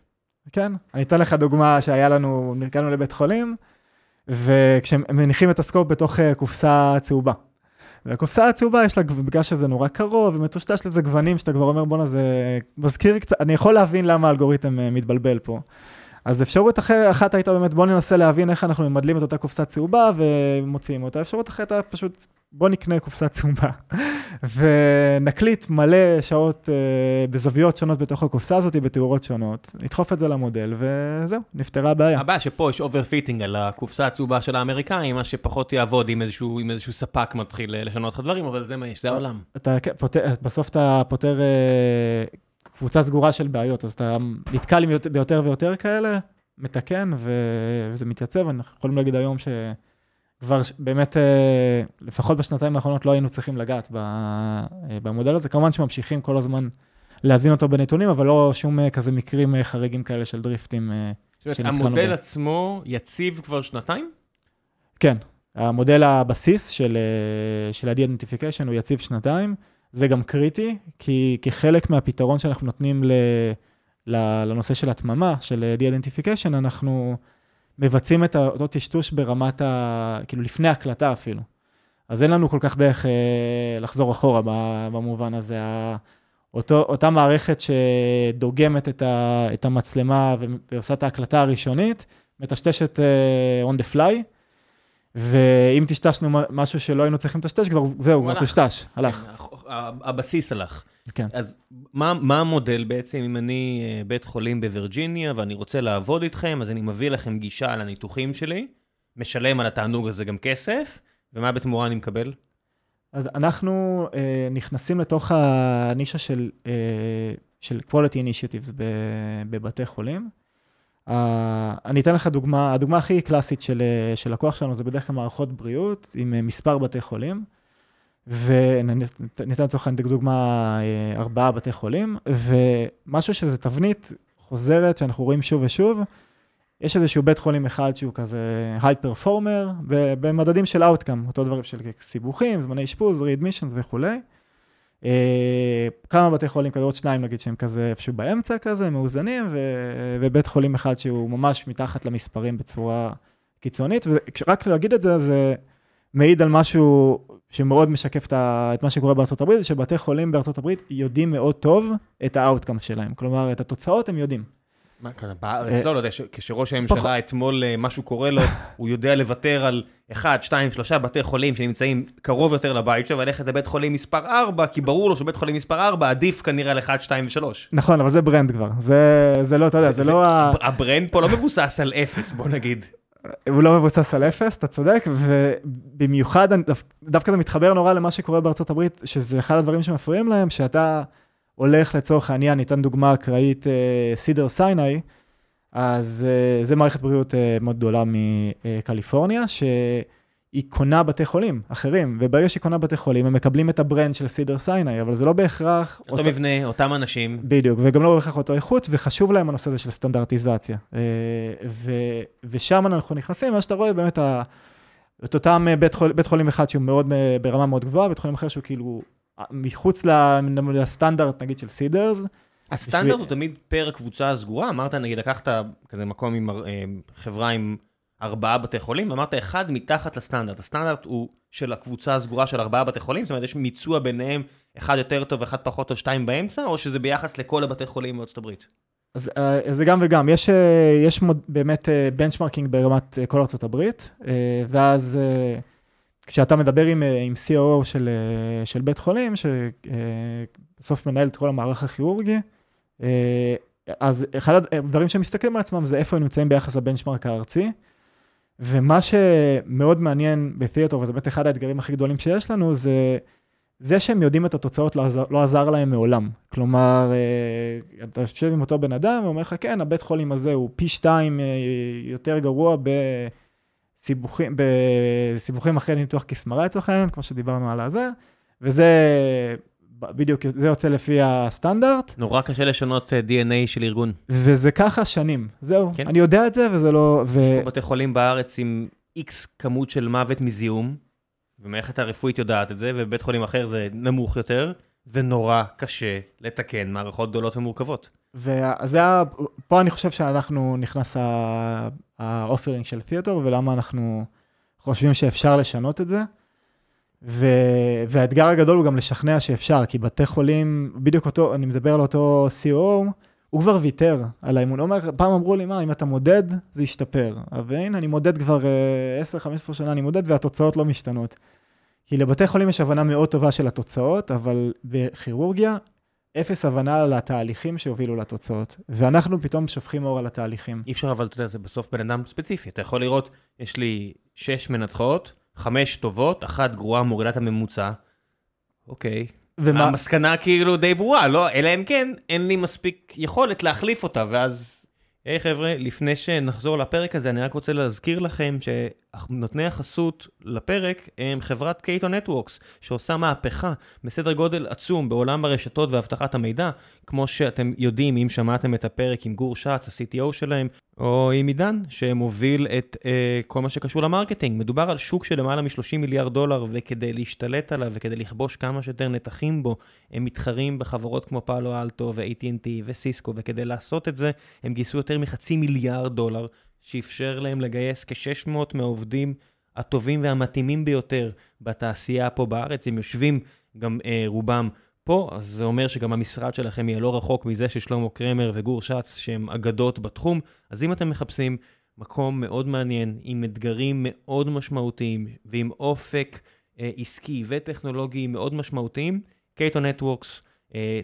כן, אני אתן לך דוגמה שהיה לנו, נרגענו לבית חולים, וכשהם מניחים את הסקופ בתוך אה, קופסה צהובה. והקופסה הצהובה יש לה, בגלל שזה נורא קרוב ומטושטש לזה גוונים, שאתה כבר אומר בואנה זה מזכיר קצת, אני יכול להבין למה האלגוריתם אה, מתבלבל פה. אז אפשרות אחרת, אחת הייתה באמת, בוא ננסה להבין איך אנחנו ממדלים את אותה קופסה צהובה ומוציאים אותה. אפשרות אחרת הייתה פשוט, בוא נקנה קופסה צהובה *laughs* ונקליט מלא שעות uh, בזוויות שונות בתוך הקופסה הזאת, בתאורות שונות, נדחוף את זה למודל וזהו, נפתרה הבעיה. הבעיה שפה יש overfitting על הקופסה הצהובה של האמריקאים, מה שפחות יעבוד עם איזשהו, עם איזשהו ספק מתחיל לשנות לך דברים, אבל זה מה יש, זה העולם. אתה, כן, פותר, בסוף אתה פותר... קבוצה סגורה של בעיות, אז אתה נתקל ביותר ויותר כאלה, מתקן, ו... וזה מתייצב. אנחנו יכולים להגיד היום שכבר באמת, אה, לפחות בשנתיים האחרונות לא היינו צריכים לגעת אה, במודל הזה. כמובן שממשיכים כל הזמן להזין אותו בנתונים, אבל לא שום אה, כזה מקרים חריגים כאלה של דריפטים. זאת אומרת, המודל ב... עצמו יציב כבר שנתיים? כן, המודל הבסיס של, של ה-de-identification הוא יציב שנתיים. זה גם קריטי, כי כחלק מהפתרון שאנחנו נותנים ל, ל, לנושא של התממה, של de-identification, אנחנו מבצעים את אותו טשטוש ברמת ה... כאילו לפני הקלטה אפילו. אז אין לנו כל כך דרך אה, לחזור אחורה במובן הזה. אותו, אותה מערכת שדוגמת את, ה, את המצלמה ועושה את ההקלטה הראשונית, מטשטשת uh, on the fly, ואם טשטשנו משהו שלא היינו צריכים לטשטש, כבר זהו, כבר טשטש, הלך. כן, הבסיס הלך. כן. אז מה, מה המודל בעצם, אם אני אה, בית חולים בווירג'יניה ואני רוצה לעבוד איתכם, אז אני מביא לכם גישה לניתוחים שלי, משלם על התענוג הזה גם כסף, ומה בתמורה אני מקבל? אז אנחנו אה, נכנסים לתוך הנישה של, אה, של quality initiatives בבתי חולים. Uh, אני אתן לך דוגמה, הדוגמה הכי קלאסית של, אה, של לקוח שלנו זה בדרך כלל מערכות בריאות עם אה, מספר בתי חולים, וניתן לצורך העניין דוגמה ארבעה בתי חולים, ומשהו שזה תבנית חוזרת שאנחנו רואים שוב ושוב, יש איזשהו בית חולים אחד שהוא כזה היי פרפורמר, במדדים של Outcome, אותו דבר של סיבוכים, זמני אשפוז, readmissions וכולי. אה, כמה בתי חולים כזה, עוד שניים נגיד שהם כזה איפשהו באמצע כזה, מאוזנים, ו, ובית חולים אחד שהוא ממש מתחת למספרים בצורה קיצונית, ורק להגיד את זה, זה מעיד על משהו שמאוד משקף את מה שקורה הברית, זה שבתי חולים הברית יודעים מאוד טוב את ה-outcomes שלהם, כלומר, את התוצאות הם יודעים. מה כאן, בארץ אה, לא, לא יודע, כשראש הממשלה אתמול אה, משהו קורה לו, *laughs* הוא יודע לוותר על אחד, שתיים, שלושה בתי חולים שנמצאים קרוב יותר לבית שלו, וללכת לבית חולים מספר 4, כי ברור לו שבית חולים מספר 4 עדיף כנראה על 1, 2 ו-3. נכון, אבל זה ברנד כבר, זה לא, אתה יודע, זה לא ה... ה brand פה לא מבוסס על אפס, בוא נגיד. *laughs* הוא לא מבוסס על אפס, אתה צודק, ובמיוחד, דווקא זה מתחבר נורא למה שקורה בארצות הברית, שזה אחד הדברים שמפריעים להם, שאתה... הולך לצורך העניין, ניתן דוגמה אקראית, סידר סיני, אז uh, זה מערכת בריאות uh, מאוד גדולה מקליפורניה, שהיא קונה בתי חולים אחרים, וברגע שהיא קונה בתי חולים, הם מקבלים את ה brand של סידר סיני, אבל זה לא בהכרח... אותו, אותו מבנה, אותם אנשים. בדיוק, וגם לא בהכרח אותו איכות, וחשוב להם הנושא הזה של סטנדרטיזציה. ו, ושם אנחנו נכנסים, מה שאתה רואה באמת, ה, את אותם בית, חול, בית חולים אחד שהוא מאוד, ברמה מאוד גבוהה, בית חולים אחר שהוא כאילו מחוץ לסטנדרט, נגיד, של סידרס. הסטנדרט בשביל... הוא תמיד פר קבוצה סגורה? אמרת, נגיד, לקחת כזה מקום עם אה, חברה עם ארבעה בתי חולים, אמרת אחד מתחת לסטנדרט. הסטנדרט הוא של הקבוצה הסגורה של ארבעה בתי חולים? זאת אומרת, יש מיצוע ביניהם, אחד יותר טוב, אחד פחות טוב, שתיים באמצע, או שזה ביחס לכל הבתי חולים בארצות הברית? אז אה, זה גם וגם, יש, אה, יש באמת בנצ'מרקינג ברמת כל ארצות הברית, ואז... כשאתה מדבר עם, אה, עם COO של, אה, של בית חולים, שבסוף מנהל את כל המערך הכירורגי, אה, אז אחד הדברים שהם מסתכלים על עצמם זה איפה הם נמצאים ביחס לבנצ'מרק הארצי. ומה שמאוד מעניין בתיאטר, וזה באמת אחד האתגרים הכי גדולים שיש לנו, זה זה שהם יודעים את התוצאות לא עזר, לא עזר להם מעולם. כלומר, אה, אתה יושב עם אותו בן אדם, הוא אומר לך, כן, הבית חולים הזה הוא פי שתיים אה, יותר גרוע בסיבוכים, בסיבוכים אחרי ניתוח כסמרה לצורך העניין, כמו שדיברנו על הזה, וזה בדיוק, זה יוצא לפי הסטנדרט. נורא קשה לשנות אה, DNA של ארגון. וזה ככה שנים, זהו. כן. אני יודע את זה וזה לא... ו... יש פה בתי חולים בארץ עם איקס כמות של מוות מזיהום, ומערכת הרפואית יודעת את זה, ובית חולים אחר זה נמוך יותר, ונורא קשה לתקן מערכות גדולות ומורכבות. וזה היה, פה אני חושב שאנחנו נכנס האופרינג של תיאטור, ולמה אנחנו חושבים שאפשר לשנות את זה. ו... והאתגר הגדול הוא גם לשכנע שאפשר, כי בתי חולים, בדיוק אותו, אני מדבר על אותו COO, הוא כבר ויתר על האמון. הוא אומר, פעם אמרו לי, מה, אם אתה מודד, זה ישתפר. והנה, אני מודד כבר 10-15 אה, שנה, אני מודד והתוצאות לא משתנות. כי לבתי חולים יש הבנה מאוד טובה של התוצאות, אבל בכירורגיה, אפס הבנה על התהליכים שהובילו לתוצאות. ואנחנו פתאום שופכים אור על התהליכים. אי אפשר, אבל אתה יודע, זה בסוף בן אדם ספציפי. אתה יכול לראות, יש לי שש מנתחות, חמש טובות, אחת גרועה מורידה את הממוצע. אוקיי. ומה? המסקנה כאילו די ברורה, לא, אלא אם כן, אין לי מספיק יכולת להחליף אותה, ואז... היי hey, חבר'ה, לפני שנחזור לפרק הזה, אני רק רוצה להזכיר לכם שנותני החסות לפרק הם חברת קייטו נטוורקס, שעושה מהפכה בסדר גודל עצום בעולם הרשתות ואבטחת המידע, כמו שאתם יודעים אם שמעתם את הפרק עם גור שץ, ה-CTO שלהם, או עם עידן, שמוביל את uh, כל מה שקשור ל marketing. מדובר על שוק של למעלה מ-30 מיליארד דולר, וכדי להשתלט עליו וכדי לכבוש כמה שיותר נתחים בו, הם מתחרים בחברות כמו פאלו אלטו ו-AT&T וסיסקו, וכדי לעשות את זה, הם גייסו יותר מחצי מיליארד דולר, שאפשר להם לגייס כ-600 מהעובדים הטובים והמתאימים ביותר בתעשייה פה בארץ. הם יושבים גם uh, רובם פה, אז זה אומר שגם המשרד שלכם יהיה לא רחוק מזה של שלמה קרמר וגור שץ, שהם אגדות בתחום. אז אם אתם מחפשים מקום מאוד מעניין, עם אתגרים מאוד משמעותיים, ועם אופק אה, עסקי וטכנולוגי מאוד משמעותיים, קייטו נטוורקס, אה,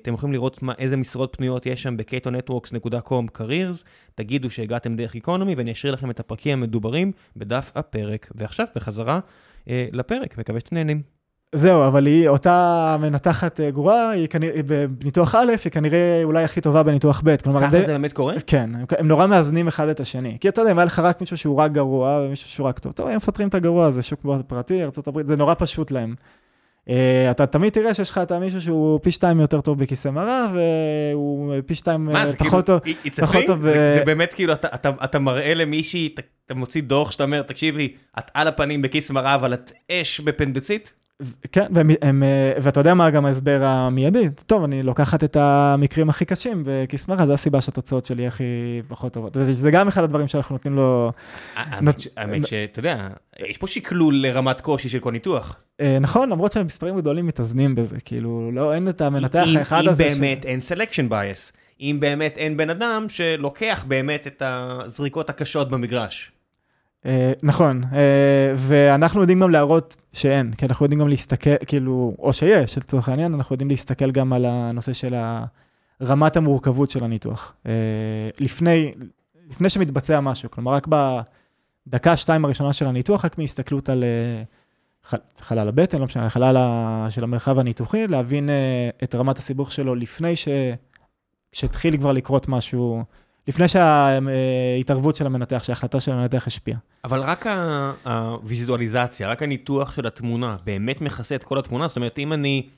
אתם יכולים לראות מה, איזה משרות פנויות יש שם ב-katonetworks.com careers, תגידו שהגעתם דרך איקונומי ואני אשאיר לכם את הפרקים המדוברים בדף הפרק. ועכשיו, בחזרה אה, לפרק, מקווה שאתם נהנים. זהו, אבל היא אותה מנתחת אה, גרועה, היא כנראה, בניתוח א', היא כנראה אולי הכי טובה בניתוח ב'. כלומר, ככה די... זה באמת קורה? כן, הם, הם נורא מאזנים אחד את השני. כי אתה יודע, אם היה לך רק מישהו שהוא רק גרוע ומישהו שהוא רק טוב, טוב, הם מפטרים את הגרוע, זה שוק פרטי, ארה"ב, זה נורא פשוט להם. Uh, אתה תמיד תראה שיש לך את המישהו שהוא פי שתיים יותר טוב בכיסא מראה, והוא פי שתיים מה, פחות כאילו, טוב. פחות טוב. זה, זה באמת כאילו, אתה, אתה, אתה מראה למישהי, אתה, אתה מוציא דוח שאתה אומר, תקשיבי, את על הפנים בכיס מראה, אבל את אש בפנדצית? כן, והם, הם, אה, ואתה יודע מה גם ההסבר המיידי? טוב, אני לוקחת את המקרים הכי קשים בכיסמרה, זו הסיבה שהתוצאות שלי הכי פחות טובות. זה, זה גם אחד הדברים שאנחנו נותנים לו... האמת שאתה יודע, יש פה שקלול לרמת קושי של כל ניתוח. אה, נכון, למרות שהמספרים גדולים מתאזנים בזה, כאילו, לא, אין את המנתח האחד הזה. אם באמת אין selection bias, אם באמת אין בן אדם שלוקח באמת את הזריקות הקשות במגרש. Uh, נכון, uh, ואנחנו יודעים גם להראות שאין, כי אנחנו יודעים גם להסתכל, כאילו, או שיש, לצורך העניין, אנחנו יודעים להסתכל גם על הנושא של רמת המורכבות של הניתוח. Uh, לפני, לפני שמתבצע משהו, כלומר, רק בדקה, שתיים הראשונה של הניתוח, רק מהסתכלות על חלל הבטן, לא משנה, חלל של המרחב הניתוחי, להבין את רמת הסיבוך שלו לפני ש... שהתחיל כבר לקרות משהו. לפני שההתערבות של המנתח, שההחלטה של המנתח השפיעה. אבל רק הוויזואליזציה, רק הניתוח של התמונה, באמת מכסה את כל התמונה? זאת אומרת, אם אני...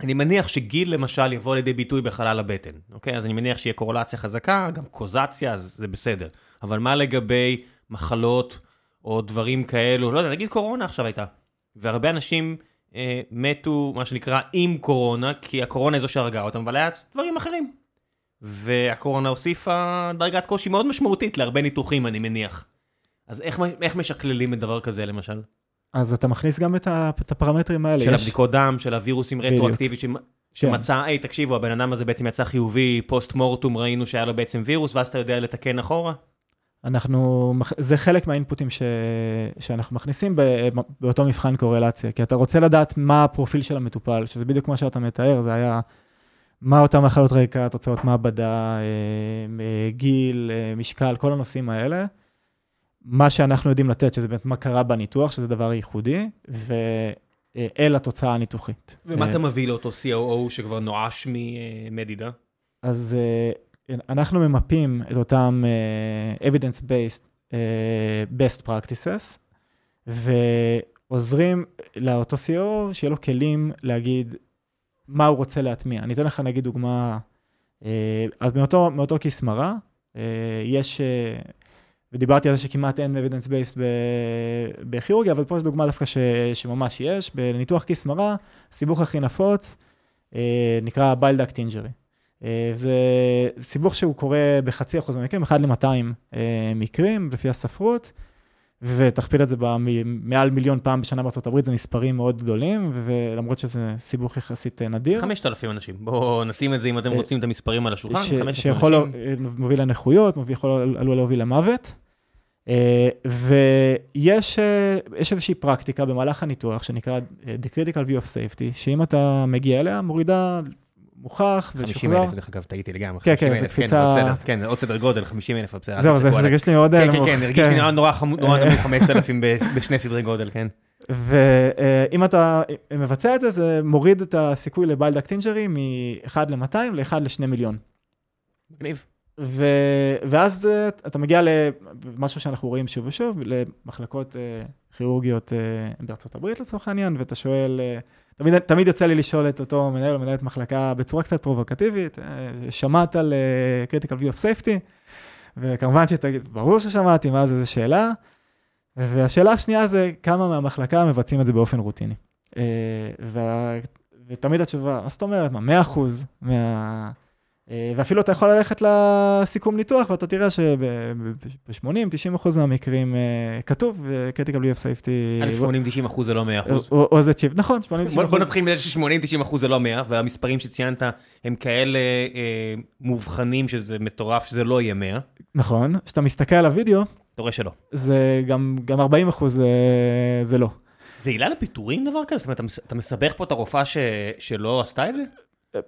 אני מניח שגיל למשל יבוא לידי ביטוי בחלל הבטן, אוקיי? אז אני מניח שיהיה קורלציה חזקה, גם קוזציה, אז זה בסדר. אבל מה לגבי מחלות או דברים כאלו? לא יודע, נגיד קורונה עכשיו הייתה. והרבה אנשים אה, מתו, מה שנקרא, עם קורונה, כי הקורונה היא זו שהרגה אותם, אבל היה דברים אחרים. והקורונה הוסיפה דרגת קושי מאוד משמעותית להרבה ניתוחים, אני מניח. אז איך, איך משקללים את דבר כזה, למשל? אז אתה מכניס גם את, את הפרמטרים האלה. של יש... הבדיקות דם, של הווירוסים רטרואקטיבית, ש... כן. שמצא, היי, תקשיבו, הבן אדם הזה בעצם יצא חיובי, פוסט מורטום, ראינו שהיה לו בעצם וירוס, ואז אתה יודע לתקן אחורה? אנחנו, זה חלק מהאינפוטים ש, שאנחנו מכניסים באותו מבחן קורלציה, כי אתה רוצה לדעת מה הפרופיל של המטופל, שזה בדיוק מה שאתה מתאר, זה היה מה אותן מחלות רקע, תוצאות מעבדה, אה, גיל, אה, משקל, כל הנושאים האלה. מה שאנחנו יודעים לתת, שזה באמת מה קרה בניתוח, שזה דבר ייחודי, אל התוצאה הניתוחית. ומה אתה מביא לאותו COO שכבר נואש ממדידה? אז אנחנו ממפים את אותם evidence-based best practices, ועוזרים לאותו CEO שיהיה לו כלים להגיד מה הוא רוצה להטמיע. אני אתן לך נגיד דוגמה, אז מאותו, מאותו כיס מרה, יש... ודיברתי על זה שכמעט אין evidence based בכירורגיה, אבל פה זו דוגמה דווקא ש, שממש יש. בניתוח כיס מרה, הסיבוך הכי נפוץ אה, נקרא bile duct injury. אה, זה סיבוך שהוא קורה בחצי אחוז מהמקרים, 1 ל-200 אה, מקרים לפי הספרות, ותכפיל את זה במעל מיליון פעם בשנה הברית, זה מספרים מאוד גדולים, ולמרות שזה סיבוך יחסית נדיר. 5,000 אנשים, בואו נשים את זה אם אתם רוצים את המספרים על השולחן, 5,000 אנשים. שיכול להוביל לנכויות, יכול, עלול להוביל למוות. אה, ויש אה, איזושהי פרקטיקה במהלך הניתוח שנקרא אה, The Critical View of Safety, שאם אתה מגיע אליה, מורידה מוכח ושוחזר. 50 אלף, דרך אגב, טעיתי לגמרי. כן, כן, זה קפיצה... כן, עוד סדר גודל, 50 אלף, בסדר. זהו, זה הרגיש לי מאוד נמוך. כן, כן, הרגיש לי נורא נמוך *laughs* 5,000 בשני סדרי גודל, כן. ואם אתה מבצע את זה, זה מוריד את הסיכוי לבלדקט אינג'רי מ-1 ל-200 ל-1 ל-2 מיליון. מגניב. ו... ואז אה, אתה מגיע למשהו שאנחנו רואים שוב ושוב, למחלקות uh, כירורגיות uh, בארצות הברית לצורך העניין, ואתה שואל, uh, תמיד, תמיד יוצא לי לשאול את אותו מנהל או מנהלת מחלקה בצורה קצת פרובוקטיבית, uh, שמעת על uh, critical view of safety, וכמובן שתגיד, ברור ששמעתי, מה זה, זו שאלה. והשאלה השנייה זה, כמה מהמחלקה מבצעים את זה באופן רוטיני. Uh, וה... ותמיד התשובה, מה זאת אומרת, מה, 100% מה... אה, ואפילו אתה יכול ללכת לסיכום ניתוח, ואתה תראה שב-80-90% מהמקרים אה, כתוב, critical view of safety... 80-90% זה לא 100%. או זה צ'יפ, נכון, 80-90%. בוא נתחיל מזה ש-80-90% זה לא 100, והמספרים שציינת הם כאלה אה, מובחנים שזה מטורף, שזה לא יהיה 100. נכון, כשאתה מסתכל על הוידאו... אתה רואה שלא. זה גם 40% זה לא. זה עילה לפיטורים דבר כזה? זאת אומרת, אתה מסבך פה את הרופאה שלא עשתה את זה?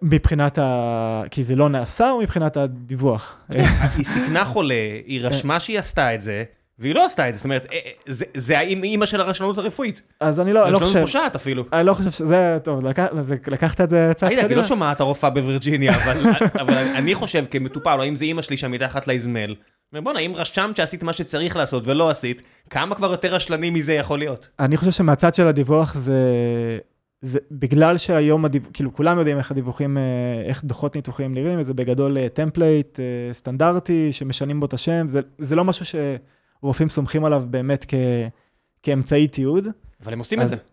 מבחינת ה... כי זה לא נעשה או מבחינת הדיווח? *laughs* היא סיכנה חולה, היא רשמה שהיא עשתה את זה, והיא לא עשתה את זה, זאת אומרת, אה, אה, זה האימא של הרשלנות הרפואית. אז אני לא, לא חושב... רשלנות פושעת אפילו. אני לא חושב שזה, טוב, לקחת את זה צעד קדימה. אני לא שומעת הרופאה בווירג'יניה, *laughs* אבל אני חושב כמטופל, או אם זה אימא שלי שם מתחת לאזמל, בואנה, אם רשמת שעשית מה שצריך לעשות ולא עשית, כמה כבר יותר רשלני מזה יכול להיות? אני חושב שמהצד של הדיווח זה... זה בגלל שהיום, הדיו... כאילו כולם יודעים איך הדיווחים, אה, איך דוחות ניתוחים נראים, וזה בגדול template אה, אה, סטנדרטי שמשנים בו את השם, זה, זה לא משהו שרופאים סומכים עליו באמת כ, כאמצעי תיעוד. אבל הם עושים אז, את זה.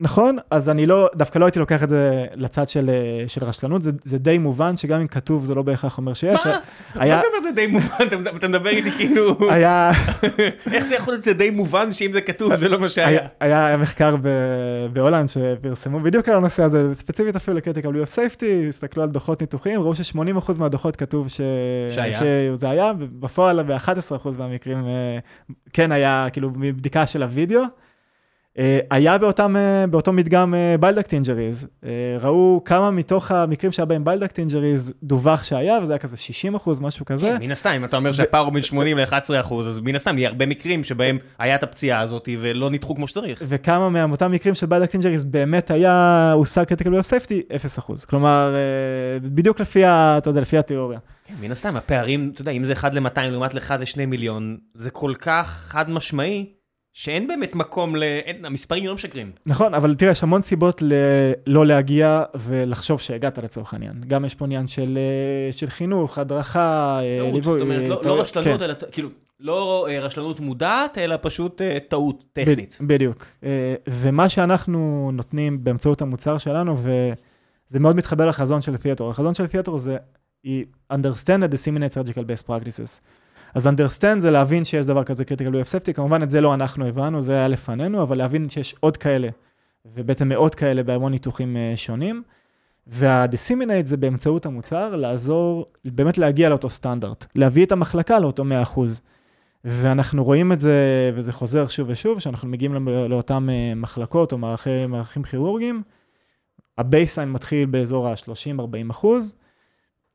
נכון, אז אני לא, דווקא לא הייתי לוקח את זה לצד של, של רשלנות, זה, זה די מובן שגם אם כתוב זה לא בהכרח אומר שיש. מה? היה... מה זה אומר זה די מובן? אתה, אתה מדבר איתי כאילו... היה... *laughs* איך זה יכול להיות זה די מובן שאם זה כתוב זה לא מה שהיה? היה, היה, היה מחקר ב, בהולנד שפרסמו בדיוק על הנושא הזה, ספציפית אפילו ל critical view of safety, הסתכלו על דוחות ניתוחים, ראו ש-80% מהדוחות כתוב ש... שהיה. שזה היה, ובפועל ב-11% מהמקרים אה, כן היה כאילו מבדיקה של הוידאו. אה, היה באותם, אה, באותו מדגם bile duct אה, injuries, ראו כמה מתוך המקרים שהיה בהם bile duct injuries דווח שהיה, וזה היה כזה 60 אחוז, משהו כזה. כן, מן הסתם, אם אתה אומר שהפער הוא בין 80 ל-11 אחוז, אז מן הסתם יהיה הרבה מקרים שבהם היה את הפציעה הזאת ולא ניתחו כמו שצריך. וכמה מאותם מקרים של bile duct injuries באמת היה, הושג critical view of safety, 0 אחוז. כלומר, בדיוק לפי, אתה יודע, לפי התיאוריה. כן, מן הסתם, הפערים, אתה יודע, אם זה 1 ל-200 לעומת ל-1 ל-2 מיליון, זה כל כך חד משמעי. שאין באמת מקום ל... אין, המספרים לא משקרים. נכון, אבל תראה, יש המון סיבות ל... לא להגיע ולחשוב שהגעת לצורך העניין. גם יש פה עניין של, אה, של חינוך, הדרכה, אה, ליווי. זאת אומרת, לא, לא רשלנות, כן. אלא כאילו, לא אה, רשלנות מודעת, אלא פשוט טעות טכנית. בדיוק. ומה שאנחנו נותנים באמצעות המוצר שלנו, וזה מאוד מתחבר לחזון של תיאטור. החזון של תיאטור זה, היא understand and disseminate surgical best practices. אז understand זה להבין שיש דבר כזה critical wave safety, כמובן את זה לא אנחנו הבנו, זה היה לפנינו, אבל להבין שיש עוד כאלה, ובעצם מאות כאלה בהמון ניתוחים אה, שונים. וה-disseminate זה באמצעות המוצר, לעזור, באמת להגיע לאותו סטנדרט, להביא את המחלקה לאותו 100%. ואנחנו רואים את זה, וזה חוזר שוב ושוב, שאנחנו מגיעים לאותן אה, מחלקות או מערכי, מערכים כירורגיים, ה baseline מתחיל באזור ה-30-40 אחוז,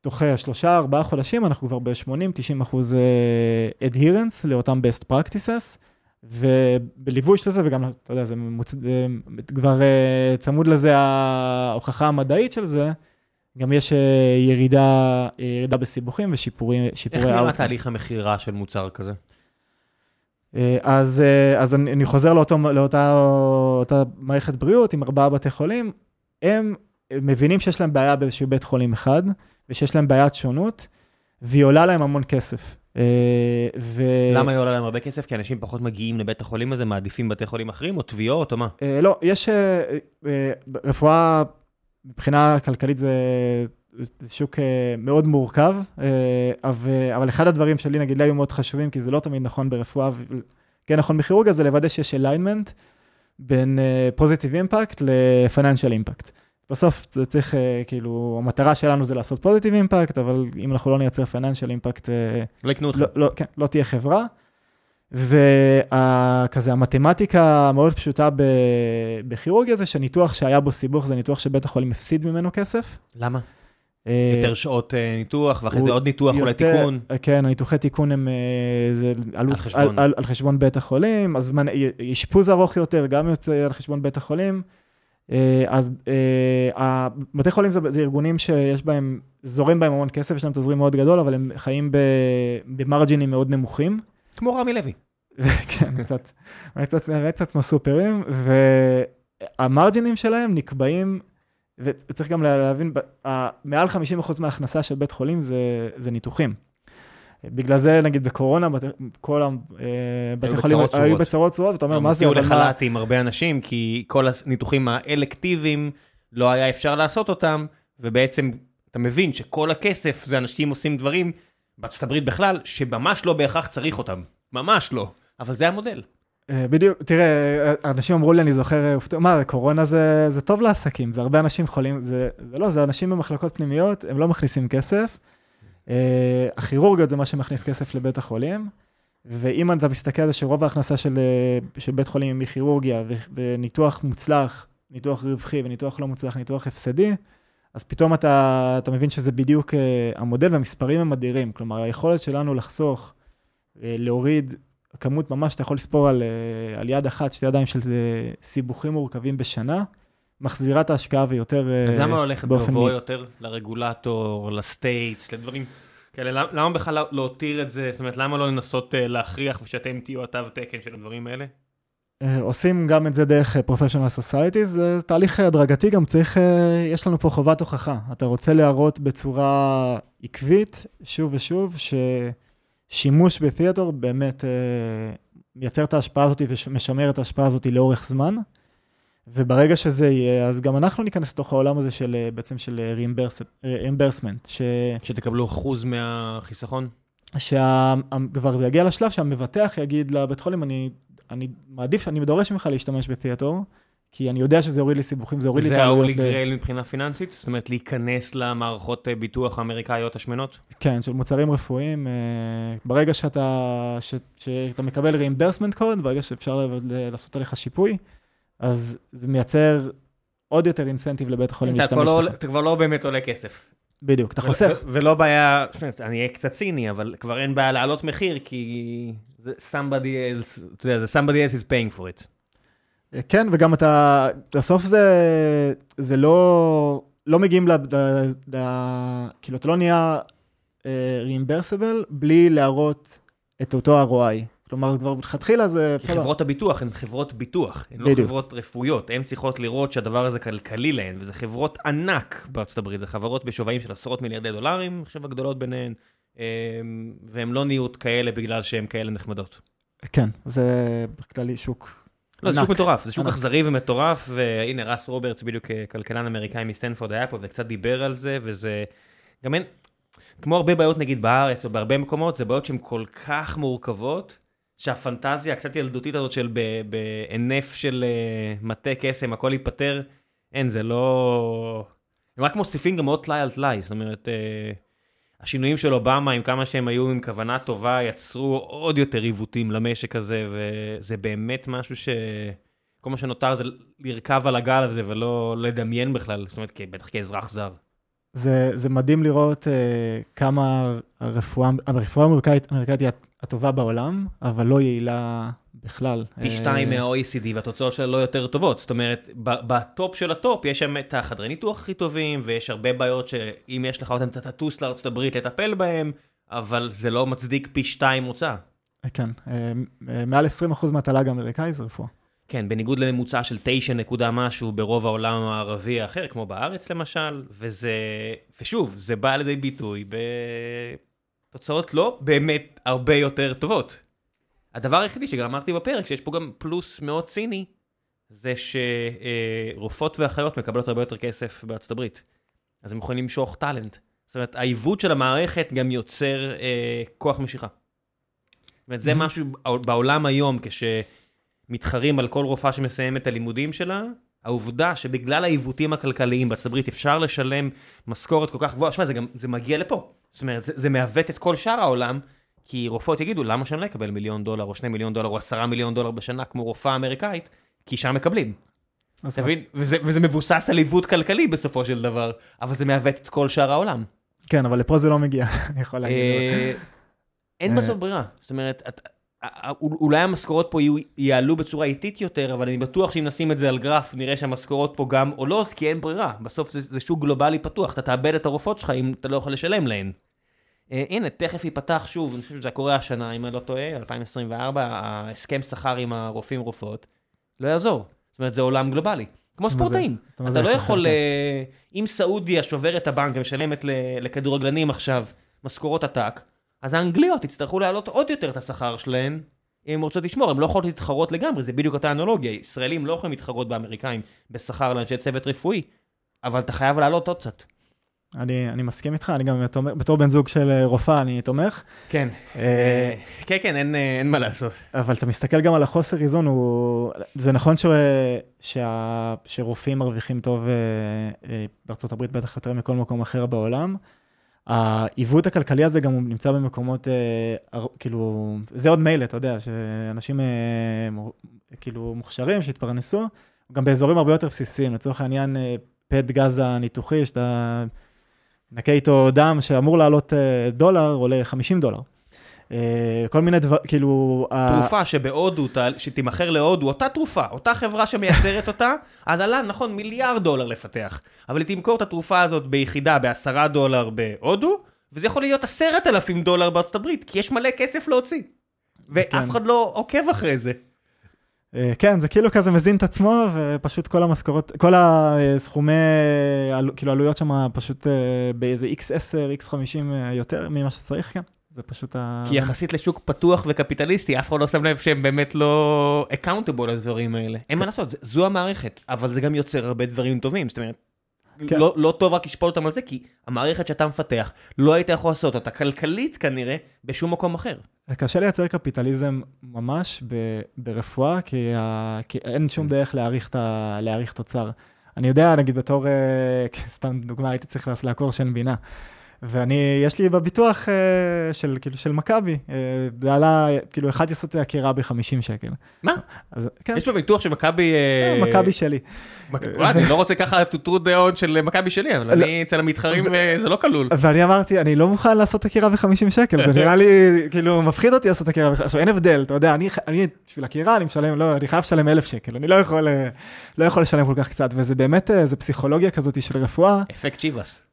תוך השלושה, ארבעה חודשים אנחנו כבר ב-80-90 אחוז אה, adherence לאותם best practices, ובליווי של זה, וגם, אתה יודע, זה מוצ... כבר uh, צמוד לזה ההוכחה המדעית של זה, גם יש uh, ירידה, ירידה בסיבוכים ושיפורי איך נראה תהליך המכירה של מוצר כזה? אז, אז אני, חוזר לאותו, לאותה אותה מערכת בריאות עם ארבעה בתי חולים, הם מבינים שיש להם בעיה באיזשהו בית חולים אחד, ושיש להם בעיית שונות, והיא עולה להם המון כסף. אה, ו... למה היא עולה להם הרבה כסף? כי אנשים פחות מגיעים לבית החולים הזה, מעדיפים בתי חולים אחרים, או תביעות, או מה? אה, לא, יש אה, רפואה, מבחינה כלכלית זה שוק מאוד מורכב, אבל אחד הדברים שלי, נגיד, לי היו מאוד חשובים, כי זה לא תמיד נכון ברפואה, כן נכון בכירורגיה, זה לוודא שיש alignment בין פוזיטיב אימפקט ל-financial impact. בסוף זה צריך, אה, כאילו, המטרה שלנו זה לעשות פוזיטיב אימפקט, אבל אם אנחנו לא נייצר פייננשל אימפקט, אה, לא יקנו אותך. לא, לא, כן, לא תהיה חברה. וכזה, המתמטיקה המאוד פשוטה בכירורגיה זה שניתוח שהיה בו סיבוך זה ניתוח שבית החולים הפסיד ממנו כסף. למה? אה, יותר שעות ניתוח, ואחרי זה עוד ניתוח, אולי תיקון. כן, הניתוחי תיקון הם על, חשבון. על, על חשבון בית החולים, אז אשפוז ארוך יותר, גם יוצא על חשבון בית החולים. אה, אז אה, בתי חולים זה, זה ארגונים שיש בהם, זורים בהם המון כסף, יש להם תזרים מאוד גדול, אבל הם חיים במרג'ינים מאוד נמוכים. כמו רמי לוי. *laughs* כן, קצת, קצת, קצת כמו סופרים, והמרג'ינים שלהם נקבעים, וצריך גם להבין, מעל 50% מההכנסה של בית חולים זה, זה ניתוחים. בגלל זה, נגיד, בקורונה, כל הבתי חולים היו בצרות צרורות, ואתה אומר, מה זה? הוציאו לחל"ת עם הרבה אנשים, כי כל הניתוחים האלקטיביים, לא היה אפשר לעשות אותם, ובעצם אתה מבין שכל הכסף זה אנשים עושים דברים, בארצות הברית בכלל, שממש לא בהכרח צריך אותם. ממש לא. אבל זה המודל. אה, בדיוק, תראה, אנשים אמרו לי, אני זוכר, מה, קורונה זה, זה טוב לעסקים, זה הרבה אנשים חולים, זה, זה לא, זה אנשים במחלקות פנימיות, הם לא מכניסים כסף. אה, הכירורגיות זה מה שמכניס כסף לבית החולים, ואם אתה מסתכל על זה שרוב ההכנסה של, אה, של בית חולים היא מכירורגיה, וניתוח מוצלח, ניתוח רווחי וניתוח לא מוצלח, ניתוח הפסדי, אז פתאום אתה, אתה מבין שזה בדיוק אה, המודל והמספרים הם אדירים. כלומר, היכולת שלנו לחסוך, להוריד כמות ממש, אתה יכול לספור על, על יד אחת, שתי ידיים של סיבוכים מורכבים בשנה, מחזירה את ההשקעה ויותר באופן אז למה ללכת גבוה יותר לרגולטור, לסטייטס, לדברים כאלה? למה בכלל להותיר את זה? זאת אומרת, למה לא לנסות אה, להכריח ושאתם תהיו התו תקן של הדברים האלה? אה, עושים גם את זה דרך פרופשיונל סוסייטי, זה תהליך הדרגתי, גם צריך, אה, יש לנו פה חובת הוכחה. אתה רוצה להראות בצורה עקבית, שוב ושוב, ששימוש בתיאטור באמת מייצר את ההשפעה הזאת ומשמר את ההשפעה הזאת לאורך זמן. וברגע שזה יהיה, אז גם אנחנו ניכנס לתוך העולם הזה של בעצם של reimbursement. ש... שתקבלו אחוז מהחיסכון? שכבר זה יגיע לשלב שהמבטח יגיד לבית חולים, אני, אני מעדיף, אני דורש ממך להשתמש ב Theator, כי אני יודע שזה יוריד לי סיבוכים, זה יוריד לי את העלויות. זה ה holy grail מבחינה פיננסית? זאת אומרת, להיכנס למערכות אה, ביטוח האמריקאיות השמנות? כן, של מוצרים רפואיים. אה, ברגע שאתה, ש, שאתה מקבל reimbursement code, ברגע שאפשר לעשות עליך שיפוי, אז זה מייצר עוד יותר אינסנטיב לבית החולים להשתמש בך. לא, אתה כבר לא באמת עולה כסף. בדיוק, אתה חוסך. ולא בעיה, אני אהיה קצת ציני, אבל כבר אין בעיה להעלות מחיר, כי somebody else, אתה יודע, somebody else is paying for it. כן, וגם אתה, בסוף זה, זה לא, לא מגיעים ל... כאילו, אתה לא נהיה רימברסיבל בלי להראות את אותו ROI. כלומר, כבר מלכתחילה זה... חברות הביטוח הן חברות ביטוח, הן לא בדיוק. חברות רפואיות. הן צריכות לראות שהדבר הזה כלכלי להן, וזה חברות ענק בארצות הברית, זה חברות בשווים של עשרות מיליארדי דולרים, אני חושב הגדולות ביניהן, אמ, והן לא נהיות כאלה בגלל שהן כאלה נחמדות. כן, זה בכללי שוק לא, זה שוק מטורף, זה שוק אכזרי ומטורף, והנה רס רוברטס, בדיוק אה, כלכלן אמריקאי מסטנפורד היה פה וקצת דיבר על זה, וזה... גם אין... כמו הרבה בעיות נגיד בארץ או בהרבה מקומות, זה בעיות שהן כל כך מורכבות, שהפנטזיה הקצת ילדותית הזאת של בהינף של uh, מטה קסם, הכל ייפתר, אין, זה לא... הם רק מוסיפים גם עוד טלאי על טלאי, זאת אומרת, uh, השינויים של אובמה, עם כמה שהם היו עם כוונה טובה, יצרו עוד יותר עיוותים למשק הזה, וזה באמת משהו ש... כל מה שנותר זה לרכב על הגל הזה ולא לדמיין בכלל, זאת אומרת, בטח כאזרח זר. זה, זה מדהים לראות uh, כמה הרפואה, הרפואה האמריקאית היא הטובה בעולם, אבל לא יעילה בכלל. פי שתיים מה-OECD והתוצאות שלה לא יותר טובות. זאת אומרת, ב top של ה top יש שם את החדרי ניתוח הכי טובים, ויש הרבה בעיות שאם יש לך אותם, אתה תטוס לארצות הברית לטפל בהם, אבל זה לא מצדיק פי שתיים הוצאה. כן, מעל 20% מהתל"ג האמריקאי זה רפואה. כן, בניגוד לממוצע של 9 נקודה משהו ברוב העולם המערבי האחר, כמו בארץ למשל, וזה, ושוב, זה בא לידי ביטוי בתוצאות לא באמת הרבה יותר טובות. הדבר היחידי שגם אמרתי בפרק, שיש פה גם פלוס מאוד ציני, זה שרופאות ואחיות מקבלות הרבה יותר כסף בארצות הברית. אז הם יכולים למשוך טאלנט. זאת אומרת, העיוות של המערכת גם יוצר אה, כוח משיכה. זאת אומרת, זה mm-hmm. משהו בעולם היום, כשמתחרים על כל רופאה שמסיימת את הלימודים שלה, העובדה שבגלל העיוותים הכלכליים בארצות הברית אפשר לשלם משכורת כל כך גבוהה, שמע, זה זה מגיע לפה. זאת אומרת, זה, זה מעוות את כל שאר העולם, כי רופאות יגידו, למה שאני לא אקבל מיליון דולר, או שני מיליון דולר, או עשרה מיליון דולר בשנה, כמו רופאה אמריקאית, כי שם מקבלים. אתה מבין? וזה, וזה מבוסס על עיוות כלכלי בסופו של דבר, אבל זה מעוות את כל שאר העולם. כן, אבל לפה זה לא מגיע, *laughs* אני יכול להגיד. אה, אין אה. בסוף ברירה. זאת אומרת, אולי המשכורות פה יעלו בצורה איטית יותר, אבל אני בטוח שאם נשים את זה על גרף, נראה שהמשכורות פה גם עולות, כי אין ברירה. בסוף זה, זה שוק גלובלי פתוח, אתה תאבד את הרופאות שלך אם אתה לא יכול לשלם להן. Uh, הנה, תכף ייפתח שוב, אני חושב שזה קורה השנה, אם אני לא טועה, 2024, ההסכם שכר עם הרופאים רופאות, לא יעזור. זאת אומרת, זה עולם גלובלי. כמו ספורטאים. אתה אתה לא יכול, uh, אם סעודיה שוברת הבנק ומשלמת לכדורגלנים עכשיו משכורות עתק, אז האנגליות יצטרכו להעלות עוד יותר את השכר שלהן, אם הן רוצות לשמור, הן לא יכולות להתחרות לגמרי, זה בדיוק אותה אנלוגיה. ישראלים לא יכולים להתחרות באמריקאים בשכר לאנשי צוות רפואי, אבל אתה חייב להעלות עוד קצת. אני, אני מסכים איתך, אני גם תומך, בתור בן זוג של אה, רופאה, אני תומך. כן, אה, כן, כן, אין, אה, אין מה לעשות. אבל אתה מסתכל גם על החוסר איזון, הוא... זה נכון ש... שה... שרופאים מרוויחים טוב בארצות הברית בטח יותר מכל מקום אחר בעולם. העיוות הכלכלי הזה גם נמצא במקומות, כאילו, זה עוד מילא, אתה יודע, שאנשים כאילו מוכשרים, שהתפרנסו, גם באזורים הרבה יותר בסיסיים, לצורך העניין, פט גז הניתוחי, שאתה... נקה איתו דם שאמור לעלות אה, דולר, עולה 50 דולר. אה, כל מיני דבר, כאילו... תרופה שבהודו, שתימכר להודו, אותה תרופה, אותה חברה שמייצרת אותה, *laughs* אז עלה, נכון, מיליארד דולר לפתח. אבל היא תמכור את התרופה הזאת ביחידה בעשרה דולר בהודו, וזה יכול להיות עשרת אלפים דולר בארצות הברית, כי יש מלא כסף להוציא. ואף. אחד לא עוקב אחרי זה. אה, כן, זה כאילו כזה מזין את עצמו, ופשוט כל המשכורות, כל הסכומי, כאילו עלויות שם פשוט אה, באיזה x10, x50 יותר ממה שצריך, כן. זה פשוט ה... כי יחסית לשוק פתוח וקפיטליסטי, אף אחד לא שם לב שהם באמת לא accountable לדברים האלה. אין מה לעשות, זו המערכת, אבל זה גם יוצר הרבה דברים טובים, זאת אומרת, כן. לא, לא טוב רק לשפוט אותם על זה, כי המערכת שאתה מפתח, לא היית יכול לעשות אותה כלכלית כנראה בשום מקום אחר. קשה לייצר קפיטליזם ממש ב, ברפואה, כי, ה, כי אין שום כן. דרך להעריך, ה, להעריך תוצר. אני יודע, נגיד בתור, אה, *laughs* סתם דוגמה, הייתי צריך לעקור שן בינה. ואני, יש לי בביטוח uh, של, כאילו, של מכבי, uh, זה עלה, כאילו, אחד יעשו את העקירה ב-50 שקל. מה? אז, כן. יש בביטוח של מכבי... Uh... מכבי שלי. מק... אני לא רוצה ככה to true the של מכבי שלי, אבל לא. אני אצל המתחרים זה לא כלול. ואני אמרתי, אני לא מוכן לעשות עקירה ב-50 שקל, זה נראה לי, כאילו, מפחיד אותי לעשות עקירה ב-50 עכשיו, אין הבדל, אתה יודע, אני, אני בשביל עקירה, אני משלם, לא, אני חייב לשלם אלף שקל, אני לא יכול, לא יכול לשלם כל כך קצת, וזה באמת, זה פסיכולוגיה כזאת של רפואה. אפקט צ'יבאס.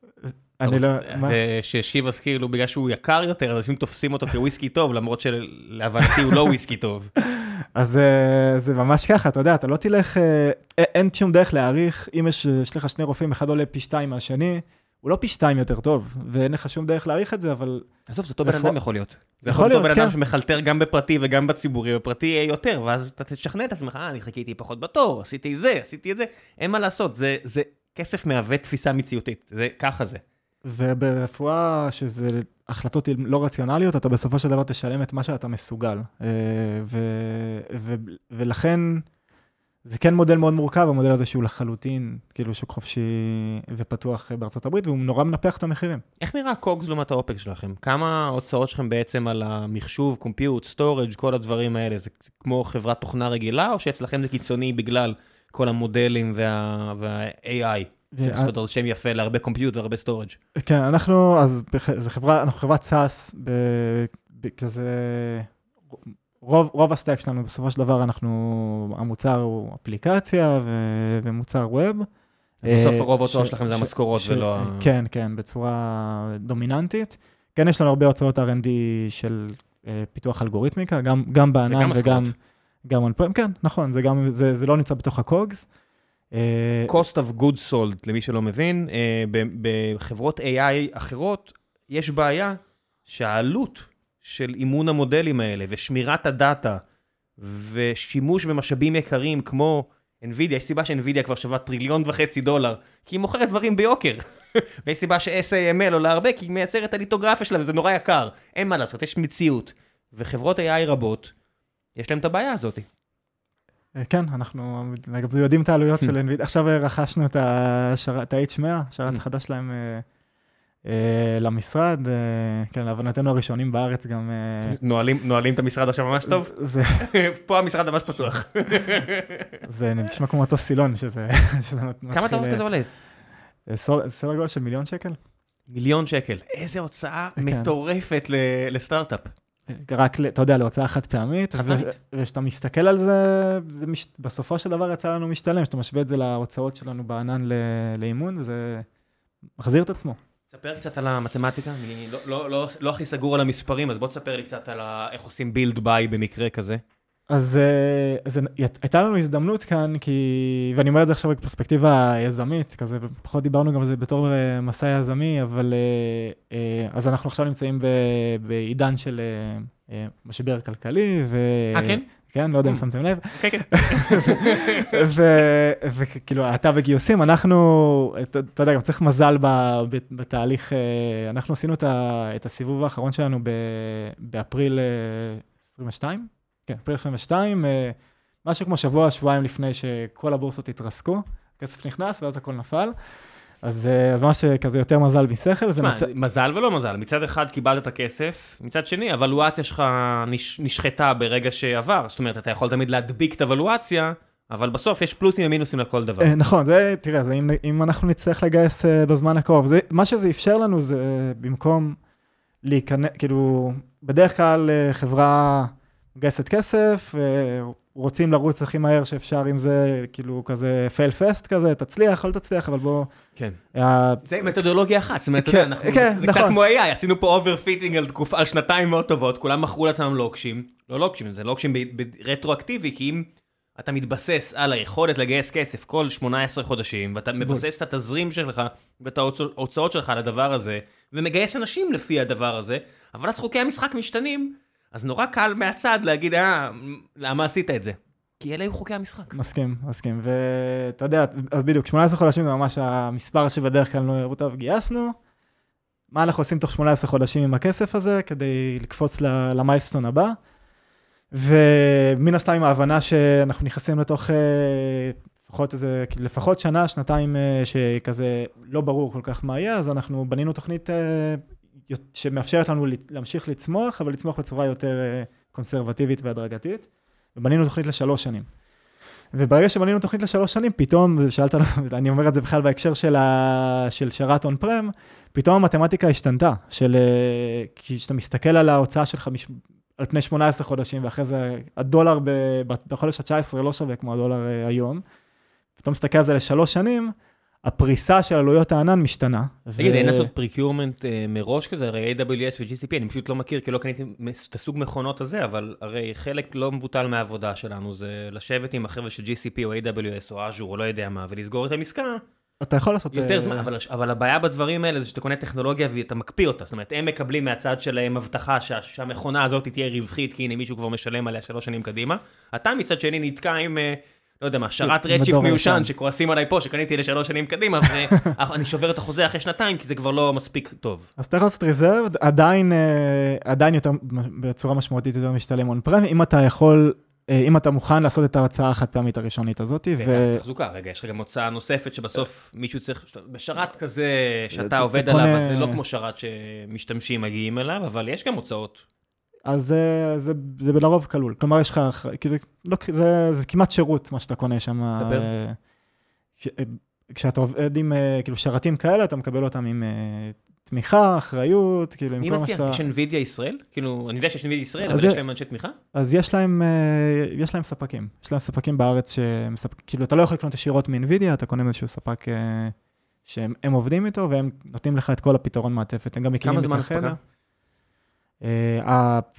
אני לא... זה ששיבאס כאילו, בגלל שהוא יקר יותר, אז אנשים תופסים אותו כוויסקי טוב, למרות שלהבנתי הוא לא וויסקי טוב. *laughs* אז אה, זה ממש ככה, אתה יודע, אתה לא תלך, אה, אין שום דרך להעריך, אם יש לך שני רופאים, אחד עולה פי שתיים מהשני, הוא לא פי שתיים יותר טוב, ואין לך שום דרך להעריך את זה, אבל... עזוב, זה אותו בן אדם יכול להיות. זה יכול להיות, כן. בן אדם שמחלטר גם בפרטי וגם בציבורי, בפרטי יהיה יותר, ואז אתה תשכנע את עצמך, אה, אני חיכיתי פחות בתור, עשיתי זה, עשיתי את זה, אין מה לעשות, זה כסף מהווה תפיסה מציאותית, זה ככה זה. וברפואה, שזה החלטות לא רציונליות, אתה בסופו של דבר תשלם את מה שאתה מסוגל. אה, ו, ו, ולכן, זה כן מודל מאוד מורכב, המודל הזה שהוא לחלוטין, כאילו שוק חופשי ופתוח בארצות הברית, והוא נורא מנפח את המחירים. איך נראה COGS לעומת האופק שלכם? כמה ההוצאות שלכם בעצם על המחשוב, compute, storage, כל הדברים האלה? זה כמו חברת תוכנה רגילה, או שאצלכם זה קיצוני בגלל כל המודלים וה-AI? וה זאת אומרת, שם יפה להרבה compute והרבה storage. כן, אנחנו, אז זה חברה, אנחנו חברת SaaS, כזה רוב, רוב ה stack שלנו, בסופו של דבר, אנחנו, המוצר הוא אפליקציה ו, ומוצר web. בסוף הרוב ההוצאות שלכם זה המשכורות ולא... כן, כן, בצורה דומיננטית. כן, יש לנו הרבה הוצאות R&D של פיתוח אלגוריתמיקה, גם, גם בענן וגם... גם on prem, כן, נכון, זה גם, זה, זה לא נמצא בתוך ה COGS. Cost of good sold, למי שלא מבין, בחברות AI אחרות, יש בעיה שהעלות של אימון המודלים האלה ושמירת הדאטה ושימוש במשאבים יקרים כמו NVIDIA, יש סיבה ש-NVIDIA כבר שווה טריליון וחצי דולר, כי היא מוכרת דברים ביוקר. *laughs* ויש סיבה ש-SAML עולה הרבה, כי היא מייצרת את הליטוגרפיה שלה וזה נורא יקר. אין מה לעשות, יש מציאות. וחברות AI רבות, יש להם את הבעיה הזאת. כן, אנחנו יודעים את העלויות של *laughs* NVIDIA. עכשיו רכשנו את ה-H100, השרת החדש שלהם. למשרד, כן, להבנתנו הראשונים בארץ גם... נועלים את המשרד עכשיו ממש טוב? *laughs* פה המשרד ממש פתוח. *laughs* זה נשמע כמו אותו סילון, שזה... כמה אתה רואה כזה עולה? סדר גודל של מיליון שקל. מיליון שקל. איזה הוצאה מטורפת לסטארט-אפ. רק, אתה יודע, להוצאה חד פעמית, וכשאתה מסתכל על זה, זה מש... בסופו של דבר יצא לנו משתלם, כשאתה משווה את זה להוצאות שלנו בענן לאימון, זה מחזיר את עצמו. תספר קצת על המתמטיקה, אני לא, לא, לא, לא הכי סגור על המספרים, אז בוא תספר לי קצת על איך עושים build by במקרה כזה. אז, אז הייתה לנו הזדמנות כאן, כי, ואני אומר את זה עכשיו בפרספקטיבה יזמית, כזה, פחות דיברנו גם על זה בתור מסע יזמי, אבל אז אנחנו עכשיו נמצאים ב, בעידן של משבר כלכלי, ו... אה, כן? כן, לא יודע אם שמתם לב. כן, *laughs* כן. וכאילו, אתה בגיוסים, אנחנו, אתה יודע, גם צריך מזל בתהליך, אנחנו עשינו את הסיבוב האחרון שלנו באפריל 22, כן, אפריל 22, משהו כמו שבוע, שבועיים לפני שכל הבורסות התרסקו, כסף נכנס ואז הכל נפל. אז, אז ממש כזה יותר מזל משכל. מה, מת... מזל ולא מזל, מצד אחד קיבלת את הכסף, מצד שני הוולואציה שלך נש... נשחטה ברגע שעבר, זאת אומרת, אתה יכול תמיד להדביק את הוולואציה, אבל בסוף יש פלוסים ומינוסים לכל דבר. נכון, זה, תראה, זה אם, אם אנחנו נצטרך לגייס בזמן הקרוב, זה, מה שזה אפשר לנו זה במקום להיכנס, כאילו, בדרך כלל חברה מגייסת כסף, רוצים לרוץ הכי מהר שאפשר, אם זה כאילו כזה fail fast כזה, תצליח, אל תצליח, אבל בוא... כן. זה מתודולוגיה אחת, זאת אומרת, יודע, אנחנו... כן, נכון. זה קצת כמו AI, עשינו פה overfitting על תקופה, על שנתיים מאוד טובות, כולם מכרו לעצמם לוקשים, לא לוקשים, זה לוקשים רטרואקטיבי, כי אם אתה מתבסס על היכולת לגייס כסף כל 18 חודשים, ואתה מבסס את התזרים שלך ואת ההוצאות שלך על הדבר הזה, ומגייס אנשים לפי הדבר הזה, אבל אז חוקי המשחק משתנים. אז נורא קל מהצד להגיד, אה, למה עשית את זה? כי אלה היו חוקי המשחק. מסכים, מסכים. ואתה יודע, אז בדיוק, 18 חודשים זה ממש המספר שבדרך כלל לא יראו טוב, גייסנו. מה אנחנו עושים תוך 18 חודשים עם הכסף הזה, כדי לקפוץ למיילסטון הבא. ומן הסתם עם ההבנה שאנחנו נכנסים לתוך אה, לפחות איזה, לפחות שנה, שנתיים אה, שכזה לא ברור כל כך מה יהיה, אז אנחנו בנינו תוכנית אה, שמאפשרת לנו להמשיך לצמוח, אבל לצמוח בצורה יותר אה, קונסרבטיבית והדרגתית. ובנינו תוכנית לשלוש שנים. וברגע שבנינו תוכנית לשלוש שנים, פתאום, שאלת, *laughs* אני אומר את זה בכלל בהקשר של, ה, של שרת און פרם, פתאום המתמטיקה השתנתה, של, אה, כי כשאתה מסתכל על ההוצאה שלך מש, על פני 18 חודשים, ואחרי זה הדולר ב, בחודש ה-19 לא שווה כמו הדולר אה, היום, פתאום מסתכל על זה לשלוש שנים, הפריסה של עלויות הענן משתנה. תגיד, אין לעשות פריקיורמנט מראש כזה? הרי AWS ו-GCP, אני פשוט לא מכיר, כי לא קניתי את הסוג מכונות הזה, אבל הרי חלק לא מבוטל מהעבודה שלנו, זה לשבת עם החבר'ה של GCP או AWS או Azure או לא יודע מה, ולסגור את המסקה. אתה יכול לעשות... יותר זמן, אבל הבעיה בדברים האלה זה שאתה קונה טכנולוגיה ואתה מקפיא אותה, זאת אומרת, הם מקבלים מהצד שלהם הבטחה שהמכונה הזאת תהיה רווחית, כי הנה מישהו כבר משלם עליה שלוש שנים קדימה. אתה מצד שני נתקע עם... לא יודע מה, שרת Redshift מיושן שכועסים עליי פה, שקניתי לשלוש שנים קדימה, ואני *laughs* שובר את החוזה אחרי שנתיים, כי זה כבר לא מספיק טוב. אז אתה יכול לעשות reserve, עדיין, עדיין יותר, בצורה משמעותית יותר משתלם on-prem, אם אתה יכול, אם אתה מוכן לעשות את ההוצאה החד פעמית הראשונית הזאת. ו... תחזוקה, רגע, יש לך גם הוצאה נוספת שבסוף מישהו צריך, בשרת כזה שאתה עובד עליו, אז זה לא כמו שרת שמשתמשים מגיעים אליו, אבל יש גם הוצאות. אז זה, זה, זה לרוב כלול. כלומר, יש לך, כאילו, לא, זה, זה כמעט שירות, מה שאתה קונה שם. ספר. כשאתה עובד עם כאילו שרתים כאלה, אתה מקבל אותם עם תמיכה, אחריות, כאילו, עם מי כל מה מציע? שאתה... יש NVIDIA ישראל? כאילו, אני יודע שיש NVIDIA ישראל, אבל יש להם אנשי תמיכה? אז יש להם, אה, יש להם ספקים. יש להם ספקים בארץ שמספק... כאילו, אתה לא יכול לקנות ישירות מ-NVIDIA, אתה קונה מאיזשהו ספק אה, שהם הם עובדים איתו, והם נותנים לך את כל הפתרון מעטפת. הם גם מקימים כמה את זמן החדר. אספקה? אה, ה-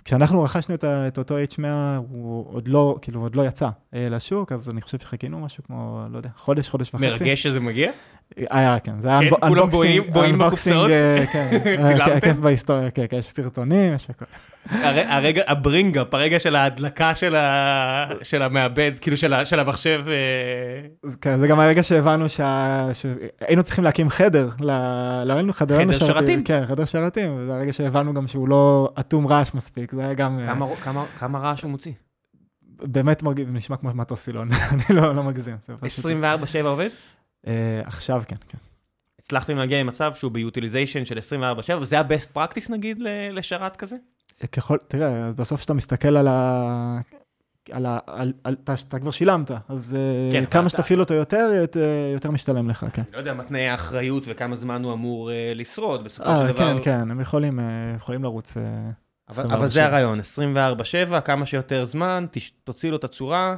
כשאנחנו רכשנו את, את אותו H100, הוא עוד לא, כאילו, עוד לא יצא אה, לשוק, אז אני חושב שחיכינו משהו כמו, לא יודע, חודש, חודש וחצי. מרגש שזה מגיע? היה, כן, זה היה כן, אנב- כולם בואים- בקופסאות? אה, כן, *laughs* אה? כיף בהיסטוריה, כן, כן, יש סרטונים, יש הכל. הר- הרגע, הברינגאפ, הרגע של ההדלקה של, ה... של המעבד, כאילו של, ה... של המחשב, אה, כן, זה גם הרגע שהבנו שה- שהיינו צריכים להקים חדר, ל- לא היינו חדר, חדר שרתים. כן, חדר שרתים, וזה הרגע שהבנו גם שהוא לא אטום רעש מספיק, זה היה גם, אה, כמה, כמה, כמה רעש הוא מוציא? באמת מרגיש, נשמע כמו מטוס סילון, *laughs* אני לא לא מגזים. זה פשוט- 24/7 עובד? אה, עכשיו כן, כן. הצלחתם להגיע למצב שהוא ביוטיליזיישן של 24/7, וזה ה-best practice נגיד ל- לשרת כזה? ככל, תראה, בסוף כשאתה מסתכל על ה... על ה... על... על... אתה, אתה כבר שילמת, אז כן, כן, אבל כמה אתה- שתפעיל אותו יותר, יותר, יותר משתלם לך, כן. אני לא יודע מה תנאי האחריות וכמה זמן הוא אמור אה, לשרוד, בסופו של אה, דבר. כן, כן, הם יכולים, אה, יכולים לרוץ. אה, אבל, אבל 24/7. זה הרעיון, 24/7, כמה שיותר זמן, תש- תוציא לו את הצורה,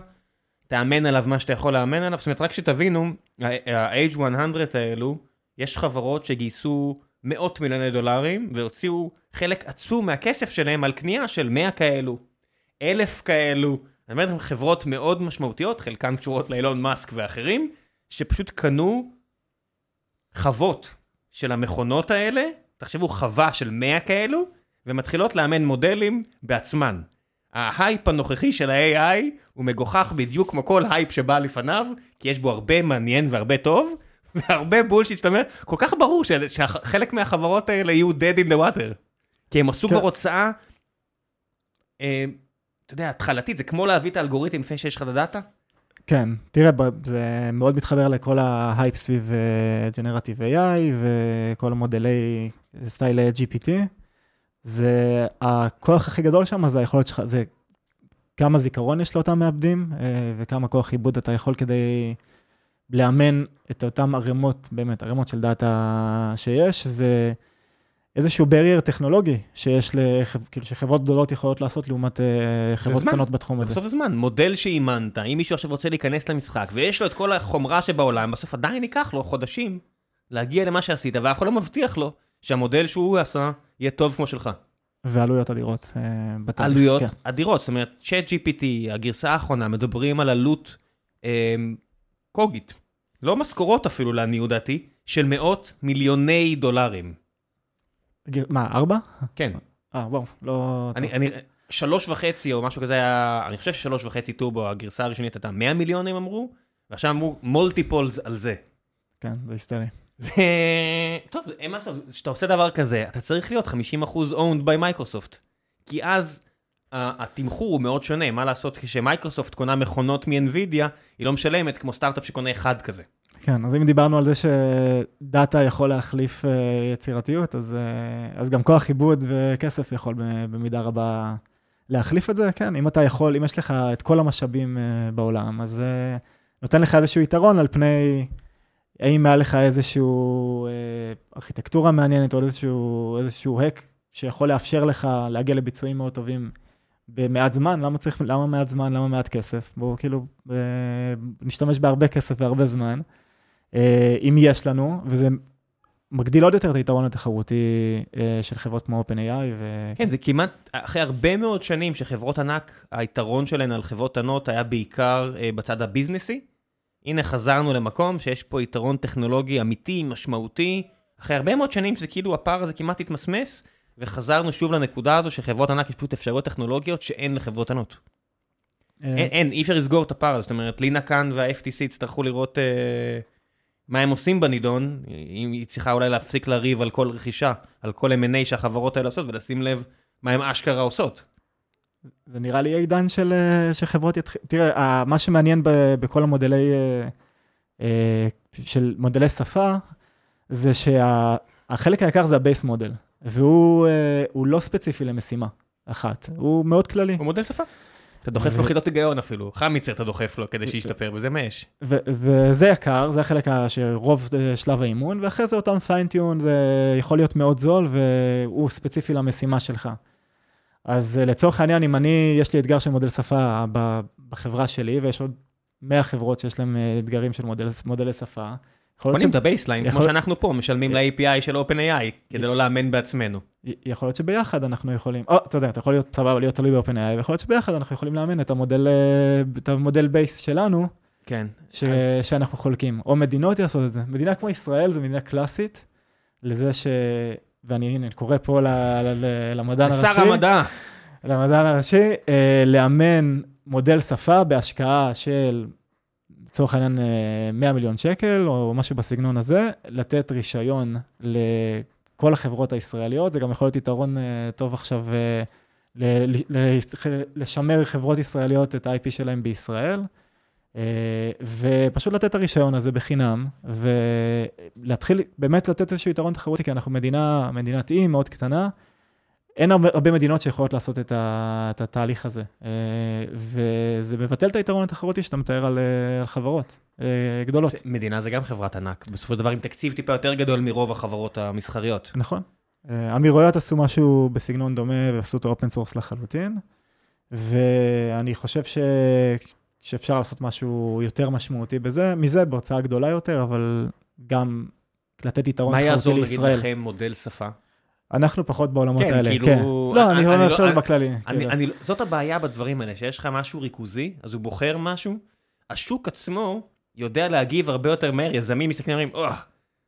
תאמן עליו מה שאתה יכול לאמן עליו. זאת אומרת, רק שתבינו, ה-H100 האלו, יש חברות שגייסו מאות מיליוני דולרים, והוציאו חלק עצום מהכסף שלהם על קנייה של 100 כאלו, 1,000 כאלו. אני אומר לכם, חברות מאוד משמעותיות, חלקן קשורות לאילון מאסק ואחרים, שפשוט קנו חוות של המכונות האלה, תחשבו, חווה של 100 כאלו, ומתחילות לאמן מודלים בעצמן. ההייפ הנוכחי של ה-AI הוא מגוחך בדיוק כמו כל הייפ שבא לפניו, כי יש בו הרבה מעניין והרבה טוב, והרבה bullshit שאתה אומר, כל כך ברור שחלק מהחברות האלה יהיו dead in the water. כי הם עשו. כבר הוצאה, אה, אתה יודע, התחלתית, זה כמו להביא את האלגוריתם לפני שיש לך את ה data. כן, תראה, זה מאוד מתחבר לכל ההייפ סביב generative AI וכל style אה, GPT. זה הכוח הכי גדול שם, זה היכולת שלך, זה כמה זיכרון יש לאותם מעבדים אה, וכמה כוח עיבוד אתה יכול כדי לאמן את אותם ערימות, באמת, ערימות של data שיש, זה איזשהו barrier טכנולוגי שיש, לחב, כאילו שחברות גדולות יכולות לעשות לעומת אה, חברות. קטנות בתחום הזה. בסוף הזמן, מודל שאימנת, אם מישהו עכשיו רוצה להיכנס למשחק, ויש לו את כל החומרה שבעולם, בסוף עדיין ייקח לו חודשים להגיע למה שעשית, ואף אחד לא מבטיח לו שהמודל שהוא עשה יהיה טוב כמו שלך. ועלויות אדירות אה, בתהליך. עלויות כן. אדירות, זאת אומרת, צ'אט GPT, הגרסה האחרונה, מדברים על עלות אה, קוגית, לא משכורות אפילו לעניות דעתי, של מאות מיליוני דולרים. מה, ארבע? כן, אה, וואו, לא... אני. אני, שלוש וחצי או משהו כזה היה, אני חושב ששלוש וחצי טורבו, הגרסה הראשונית הייתה 100 מיליון הם אמרו, ועכשיו אמרו multiples על זה. כן, זה היסטרי. זה... טוב, אין מה לעשות, כשאתה עושה דבר כזה, אתה צריך להיות 50% owned by Microsoft. כי אז התמחור הוא מאוד שונה, מה לעשות כשמייקרוסופט קונה מכונות מ-NVIDIA, היא לא משלמת כמו סטארט-אפ שקונה אחד כזה. כן, אז אם דיברנו על זה ש data יכול להחליף אה, יצירתיות, אז, אה, אז גם כוח עיבוד וכסף יכול במידה רבה להחליף את זה. כן, אם אתה יכול, אם יש לך את כל המשאבים אה, בעולם, אז אה, נותן לך איזשהו יתרון על פני, האם היה לך איזשהו אה, ארכיטקטורה מעניינת או איזשהו, איזשהו hack שיכול לאפשר לך להגיע לביצועים מאוד טובים במעט זמן, למה צריך, למה מעט זמן, למה מעט כסף? בואו כאילו אה, נשתמש בהרבה כסף והרבה זמן, אה, אם יש לנו, וזה מגדיל עוד יותר את היתרון התחרותי אה, של חברות כמו OpenAI. ו... כן, זה כמעט, אחרי הרבה מאוד שנים שחברות ענק, היתרון שלהן על חברות ענות היה בעיקר בצד הביזנסי. הנה חזרנו למקום שיש פה יתרון טכנולוגי אמיתי, משמעותי. אחרי הרבה מאוד שנים שזה כאילו הפער הזה כמעט התמסמס, וחזרנו שוב לנקודה הזו שחברות ענק יש פשוט אפשרויות טכנולוגיות שאין לחברות ענות. אה, אין, אין, אי אפשר לסגור את הפער הזה, זאת אומרת, לינה כאן וה-FTC יצטרכו לראות אה, מה הם עושים בנידון, אם היא צריכה אולי להפסיק לריב על כל רכישה, על כל M&A שהחברות האלה עושות, ולשים לב מה הם אשכרה עושות. זה נראה לי העידן של, אה, שחברות יתחילו, תראה, מה שמעניין ב, בכל המודלי, אה, של מודלי שפה, זה שהחלק היקר זה ה base model, והוא אה, לא ספציפי למשימה אחת, הוא מאוד כללי. הוא מודל שפה. אתה דוחף לו חידות היגיון אפילו, חמיצר אתה דוחף לו כדי שישתפר, וזה מה יש. וזה יקר, זה החלק שרוב שלב האימון, ואחרי זה אותם fine tune, זה יכול להיות מאוד זול, והוא ספציפי למשימה שלך. אז לצורך העניין, אם אני, יש לי אתגר של מודל שפה בחברה שלי, ויש עוד 100 חברות שיש להן אתגרים של מודל, מודלי שפה, קונים את ה baseline, כמו שאנחנו פה, משלמים ל-API של OpenAI, כדי לא לאמן בעצמנו. יכול להיות שביחד אנחנו יכולים, או, אתה יודע, אתה יכול להיות סבבה, להיות תלוי ב-OpenAI, ויכול להיות שביחד אנחנו יכולים לאמן את המודל, אה, את המודל בייס שלנו, כן. ש... אז... שאנחנו חולקים. או מדינות יעשות את זה. מדינה כמו ישראל זו מדינה קלאסית, לזה ש... ואני הנה, קורא פה ל... ל... למדען הראשי. שר המדע. למדען הראשי, אה, לאמן מודל שפה בהשקעה של לצורך העניין 100 אה, מיליון שקל, או משהו בסגנון הזה, לתת רישיון לכל החברות הישראליות, זה גם יכול להיות יתרון אה, טוב עכשיו אה, לשמר חברות ישראליות את ה-IP שלהם בישראל, ופשוט לתת את הרישיון הזה בחינם, ולהתחיל באמת לתת איזשהו יתרון תחרותי, כי אנחנו מדינה, מדינת אי מאוד קטנה, אין הרבה מדינות שיכולות לעשות את, ה, את התהליך הזה, אה, וזה מבטל את היתרון התחרותי שאתה מתאר על, אה, על חברות אה, גדולות. מדינה זה גם חברת ענק, בסופו של דבר עם תקציב טיפה יותר גדול מרוב החברות המסחריות. נכון. אמירויות עשו משהו בסגנון דומה ועשו אותו open source לחלוטין, ואני חושב ש... שאפשר לעשות משהו יותר משמעותי בזה, מזה בהוצאה גדולה יותר, אבל גם לתת יתרון תחרותי לישראל. מה יעזור, נגיד, לכם מודל שפה? אנחנו פחות בעולמות כן, האלה, כאילו, כן. לא, אני אומר עכשיו לא- בכללי. אני, אני, זאת הבעיה בדברים האלה, שיש לך משהו ריכוזי, אז הוא בוחר משהו, השוק עצמו יודע להגיב הרבה יותר מהר, יזמים מסתכלים ואומרים, oh,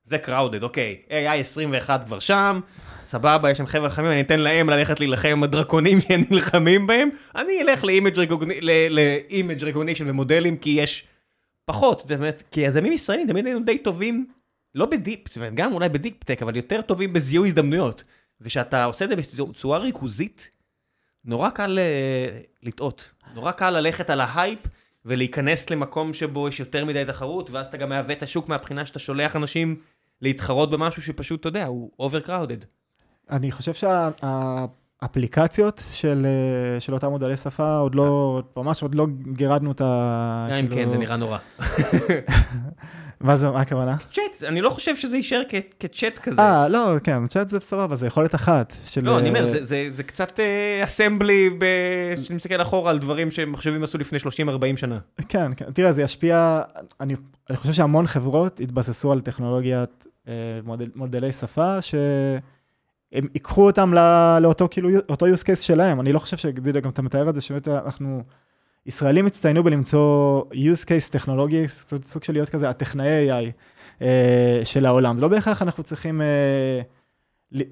זה crowded, אוקיי, AI 21 כבר שם, סבבה, יש שם חבר'ה חכמים, אני אתן להם ללכת להילחם עם הדרקונים שהם נלחמים בהם, אני אלך ל-image recognition ומודלים, כי יש פחות, באמת, כי יזמים ישראלים תמיד היינו די טובים לא ב deep, זאת אומרת, גם אולי ב deep tech, אבל יותר טובים בזיהוי הזדמנויות. וכשאתה עושה את זה בצורה ריכוזית, נורא קל אה, לטעות. נורא קל ללכת על ההייפ ולהיכנס למקום שבו יש יותר מדי תחרות, ואז אתה גם מהווה את השוק מהבחינה שאתה שולח אנשים להתחרות במשהו שפשוט, אתה יודע, הוא overcrowded. אני חושב שהאפליקציות של, אה, של אותם מודלי שפה עוד לא, ממש עוד לא גירדנו את ה... גם אם כאילו... כן, זה נראה נורא. *laughs* מה זה, מה הכוונה? צ'אט, אני לא חושב שזה יישאר כצ'אט כזה. אה, לא, כן, צ'אט זה סבבה, זה יכולת אחת. לא, אני אומר, אה, זה קצת אסמבלי, כשאני מסתכל אחורה על דברים שמחשבים עשו לפני 30-40 שנה. כן, כן, תראה, זה ישפיע, אני חושב שהמון חברות התבססו על טכנולוגיית אה, מודלי שפה, שהם ייקחו אותם לאותו כאילו, אותו use case שלהם. אני לא חושב שבדיוק גם אתה מתאר את זה, שבאמת אנחנו... ישראלים הצטיינו בלמצוא use case טכנולוגי, סוג של להיות כזה הטכנאי AI אה, של העולם. זה לא בהכרח אנחנו צריכים אה,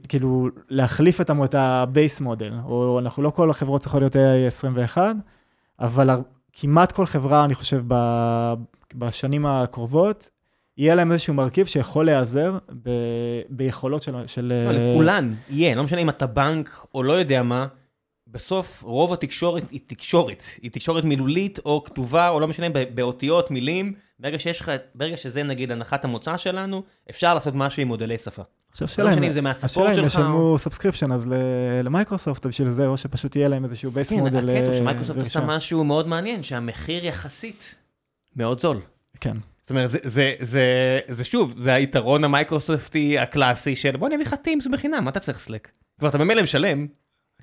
כאילו להחליף את ה-base model, או אנחנו לא כל החברות צריכות להיות AI 21, אבל כמעט כל חברה, אני חושב, בשנים הקרובות, יהיה להם איזשהו מרכיב שיכול להיעזר ב, ביכולות של... של לא, לכולן יהיה, לא משנה אם אתה בנק או לא יודע מה. בסוף רוב התקשורת היא תקשורת, היא תקשורת מילולית או כתובה או לא משנה באותיות, מילים, ברגע שיש לך, ברגע שזה נגיד הנחת המוצא שלנו, אפשר לעשות משהו עם מודלי שפה. עכשיו שאלה לא אם זה מהספורט שלך. השאלה אם ישלמו subscription אז למייקרוסופט בשביל זה, או שפשוט יהיה להם איזשהו base model. כן, הקטע שמייקרוסופט עושה משהו מאוד מעניין, שהמחיר יחסית מאוד זול. כן. זאת אומרת, זה, זה, זה, זה שוב, זה היתרון המייקרוסופטי הקלאסי של בוא נביא לך Teams בחינם, מה אתה צריך Slack? כבר אתה במילא משלם,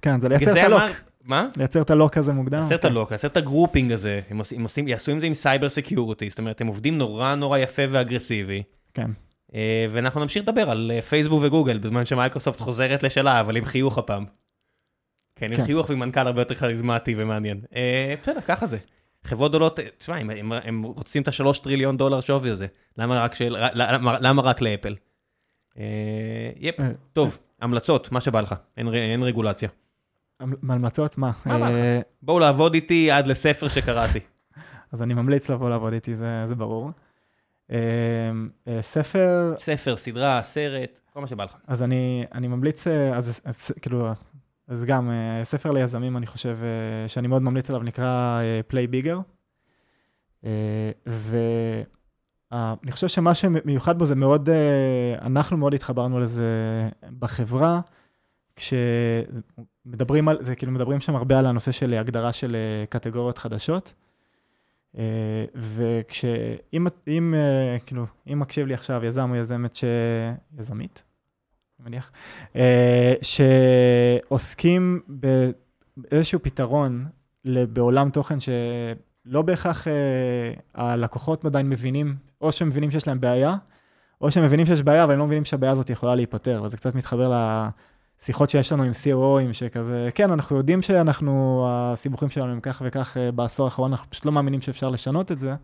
כן, זה לייצר את ה lock. מה? לייצר את ה lock הזה מוקדם. לייצר את ה lock, לייצר את ה grouping הזה, הם עושים, עושים, יעשו עם זה עם cyber security, זאת אומרת, הם עובדים נורא נורא יפה ואגרסיבי. כן. אה, ואנחנו נמשיך לדבר על אה, פייסבוק וגוגל, בזמן שמייקרוסופט חוזרת לשלה, אבל עם חיוך הפעם. כן, עם כן. חיוך ועם מנכ"ל הרבה יותר כריזמטי ומעניין. אה, בסדר, ככה זה. חברות גדולות, תשמע, הם, הם, הם רוצים את השלוש טריליון דולר שווי הזה, למה רק, של, למה, למה רק לאפל? יפ, טוב, המלצות, מה שבא לך, אין, אין רגולציה. המלצות? מה? אה, בואו לעבוד איתי עד לספר שקראתי. *laughs* אז אני ממליץ לבוא לעבוד איתי, זה ברור. אה, אה, ספר... ספר, סדרה, סרט, כל מה שבא לך. אז אני, אני ממליץ, אז, אז כאילו, אז גם ספר ליזמים, אני חושב, שאני מאוד ממליץ עליו, נקרא Play Bigger. ואני חושב שמה שמיוחד בו זה מאוד, אנחנו מאוד התחברנו לזה בחברה. כש... מדברים על, זה כאילו מדברים שם הרבה על הנושא של הגדרה של אה, קטגוריות חדשות. אה, וכשאם, אם, אה, כאילו, אם מקשיב לי עכשיו יזם או יזמת ש... יזמית, אני מניח, שעוסקים באיזשהו פתרון בעולם תוכן שלא בהכרח הלקוחות עדיין מבינים, או שהם מבינים שיש להם בעיה, או שהם מבינים שיש בעיה, אבל הם לא מבינים שהבעיה הזאת יכולה להיפתר, וזה קצת מתחבר לשיחות שיש לנו עם COOים, שכזה, כן, אנחנו יודעים שאנחנו, הסיבוכים שלנו הם כך וכך אה, בעשור האחרון, אנחנו פשוט לא מאמינים שאפשר לשנות את זה.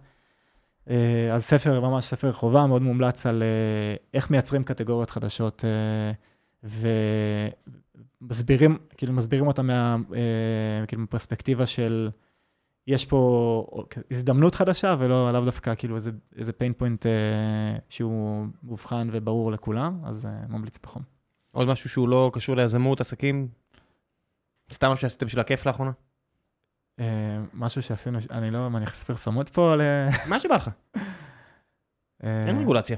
אה, אז ספר, ממש ספר חובה, מאוד מומלץ על אה, איך מייצרים קטגוריות חדשות, ומסבירים, כאילו מסבירים אותה מה, כאילו, מפרספקטיבה של... יש פה הזדמנות חדשה, ולא לאו דווקא כאילו איזה, pain point אה, שהוא מאובחן וברור לכולם, אז אה, ממליץ בחום. עוד משהו שהוא לא קשור ליזמות, עסקים? סתם משהו שעשיתם בשביל הכיף לאחרונה? אה, משהו שעשינו, אני לא, מה, אני אכנס פרסומות פה ל... *laughs* מה שבא לך. אה, אין רגולציה.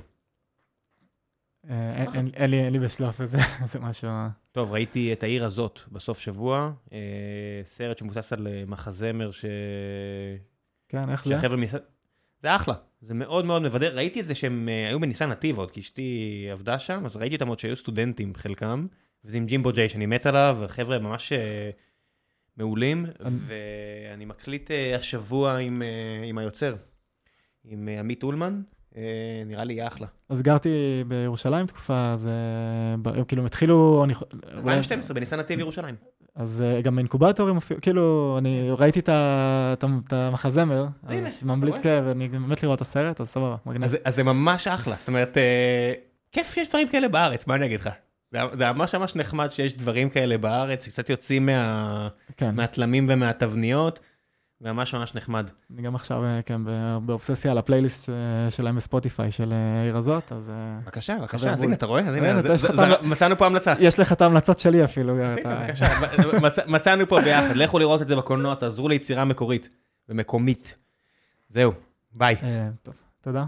אה, אין לי בשלוף *laughs* איזה משהו... טוב, ראיתי את העיר הזאת בסוף שבוע, סרט שמבוסס על מחזמר ש... כן, איך זה? זה אחלה, זה מאוד מאוד מבדר. ראיתי את זה שהם היו בניסן נתיב עוד, כי אשתי עבדה שם, אז ראיתי אותם עוד שהיו סטודנטים חלקם, וזה עם ג'ימבו ג'יי שאני מת עליו, וחבר'ה ממש מעולים, ואני מקליט השבוע עם היוצר, עם עמית אולמן. אה, נראה לי אחלה. אז גרתי בירושלים תקופה, אז הם כאילו התחילו... 2012, בניסן נתיב ירושלים. אז אה, גם אינקובטורים, כאילו, אני ראיתי את המחזמר, אז ממליץ כן, ואני באמת לראות את הסרט, אז סבבה, מגניב. אז זה ממש אחלה, זאת אומרת, אה, כיף שיש דברים כאלה בארץ, מה אני אגיד לך? זה ממש ממש נחמד שיש דברים כאלה בארץ, שקצת יוצאים כן. מהתלמים ומהתבניות. ממש ממש נחמד. אני גם עכשיו, אה, כן, באובססיה על הפלייליסט אה, שלהם בספוטיפיי של אה, העיר הזאת, אז... בבקשה, בבקשה, אז הנה, אתה רואה? אז הנה, מצאנו פה המלצה. יש לך את ההמלצות שלי אפילו. בבקשה, מצאנו פה ביחד, לכו לראות את זה בקולנוע, תעזרו ליצירה מקורית ומקומית. זהו, ביי. טוב, תודה.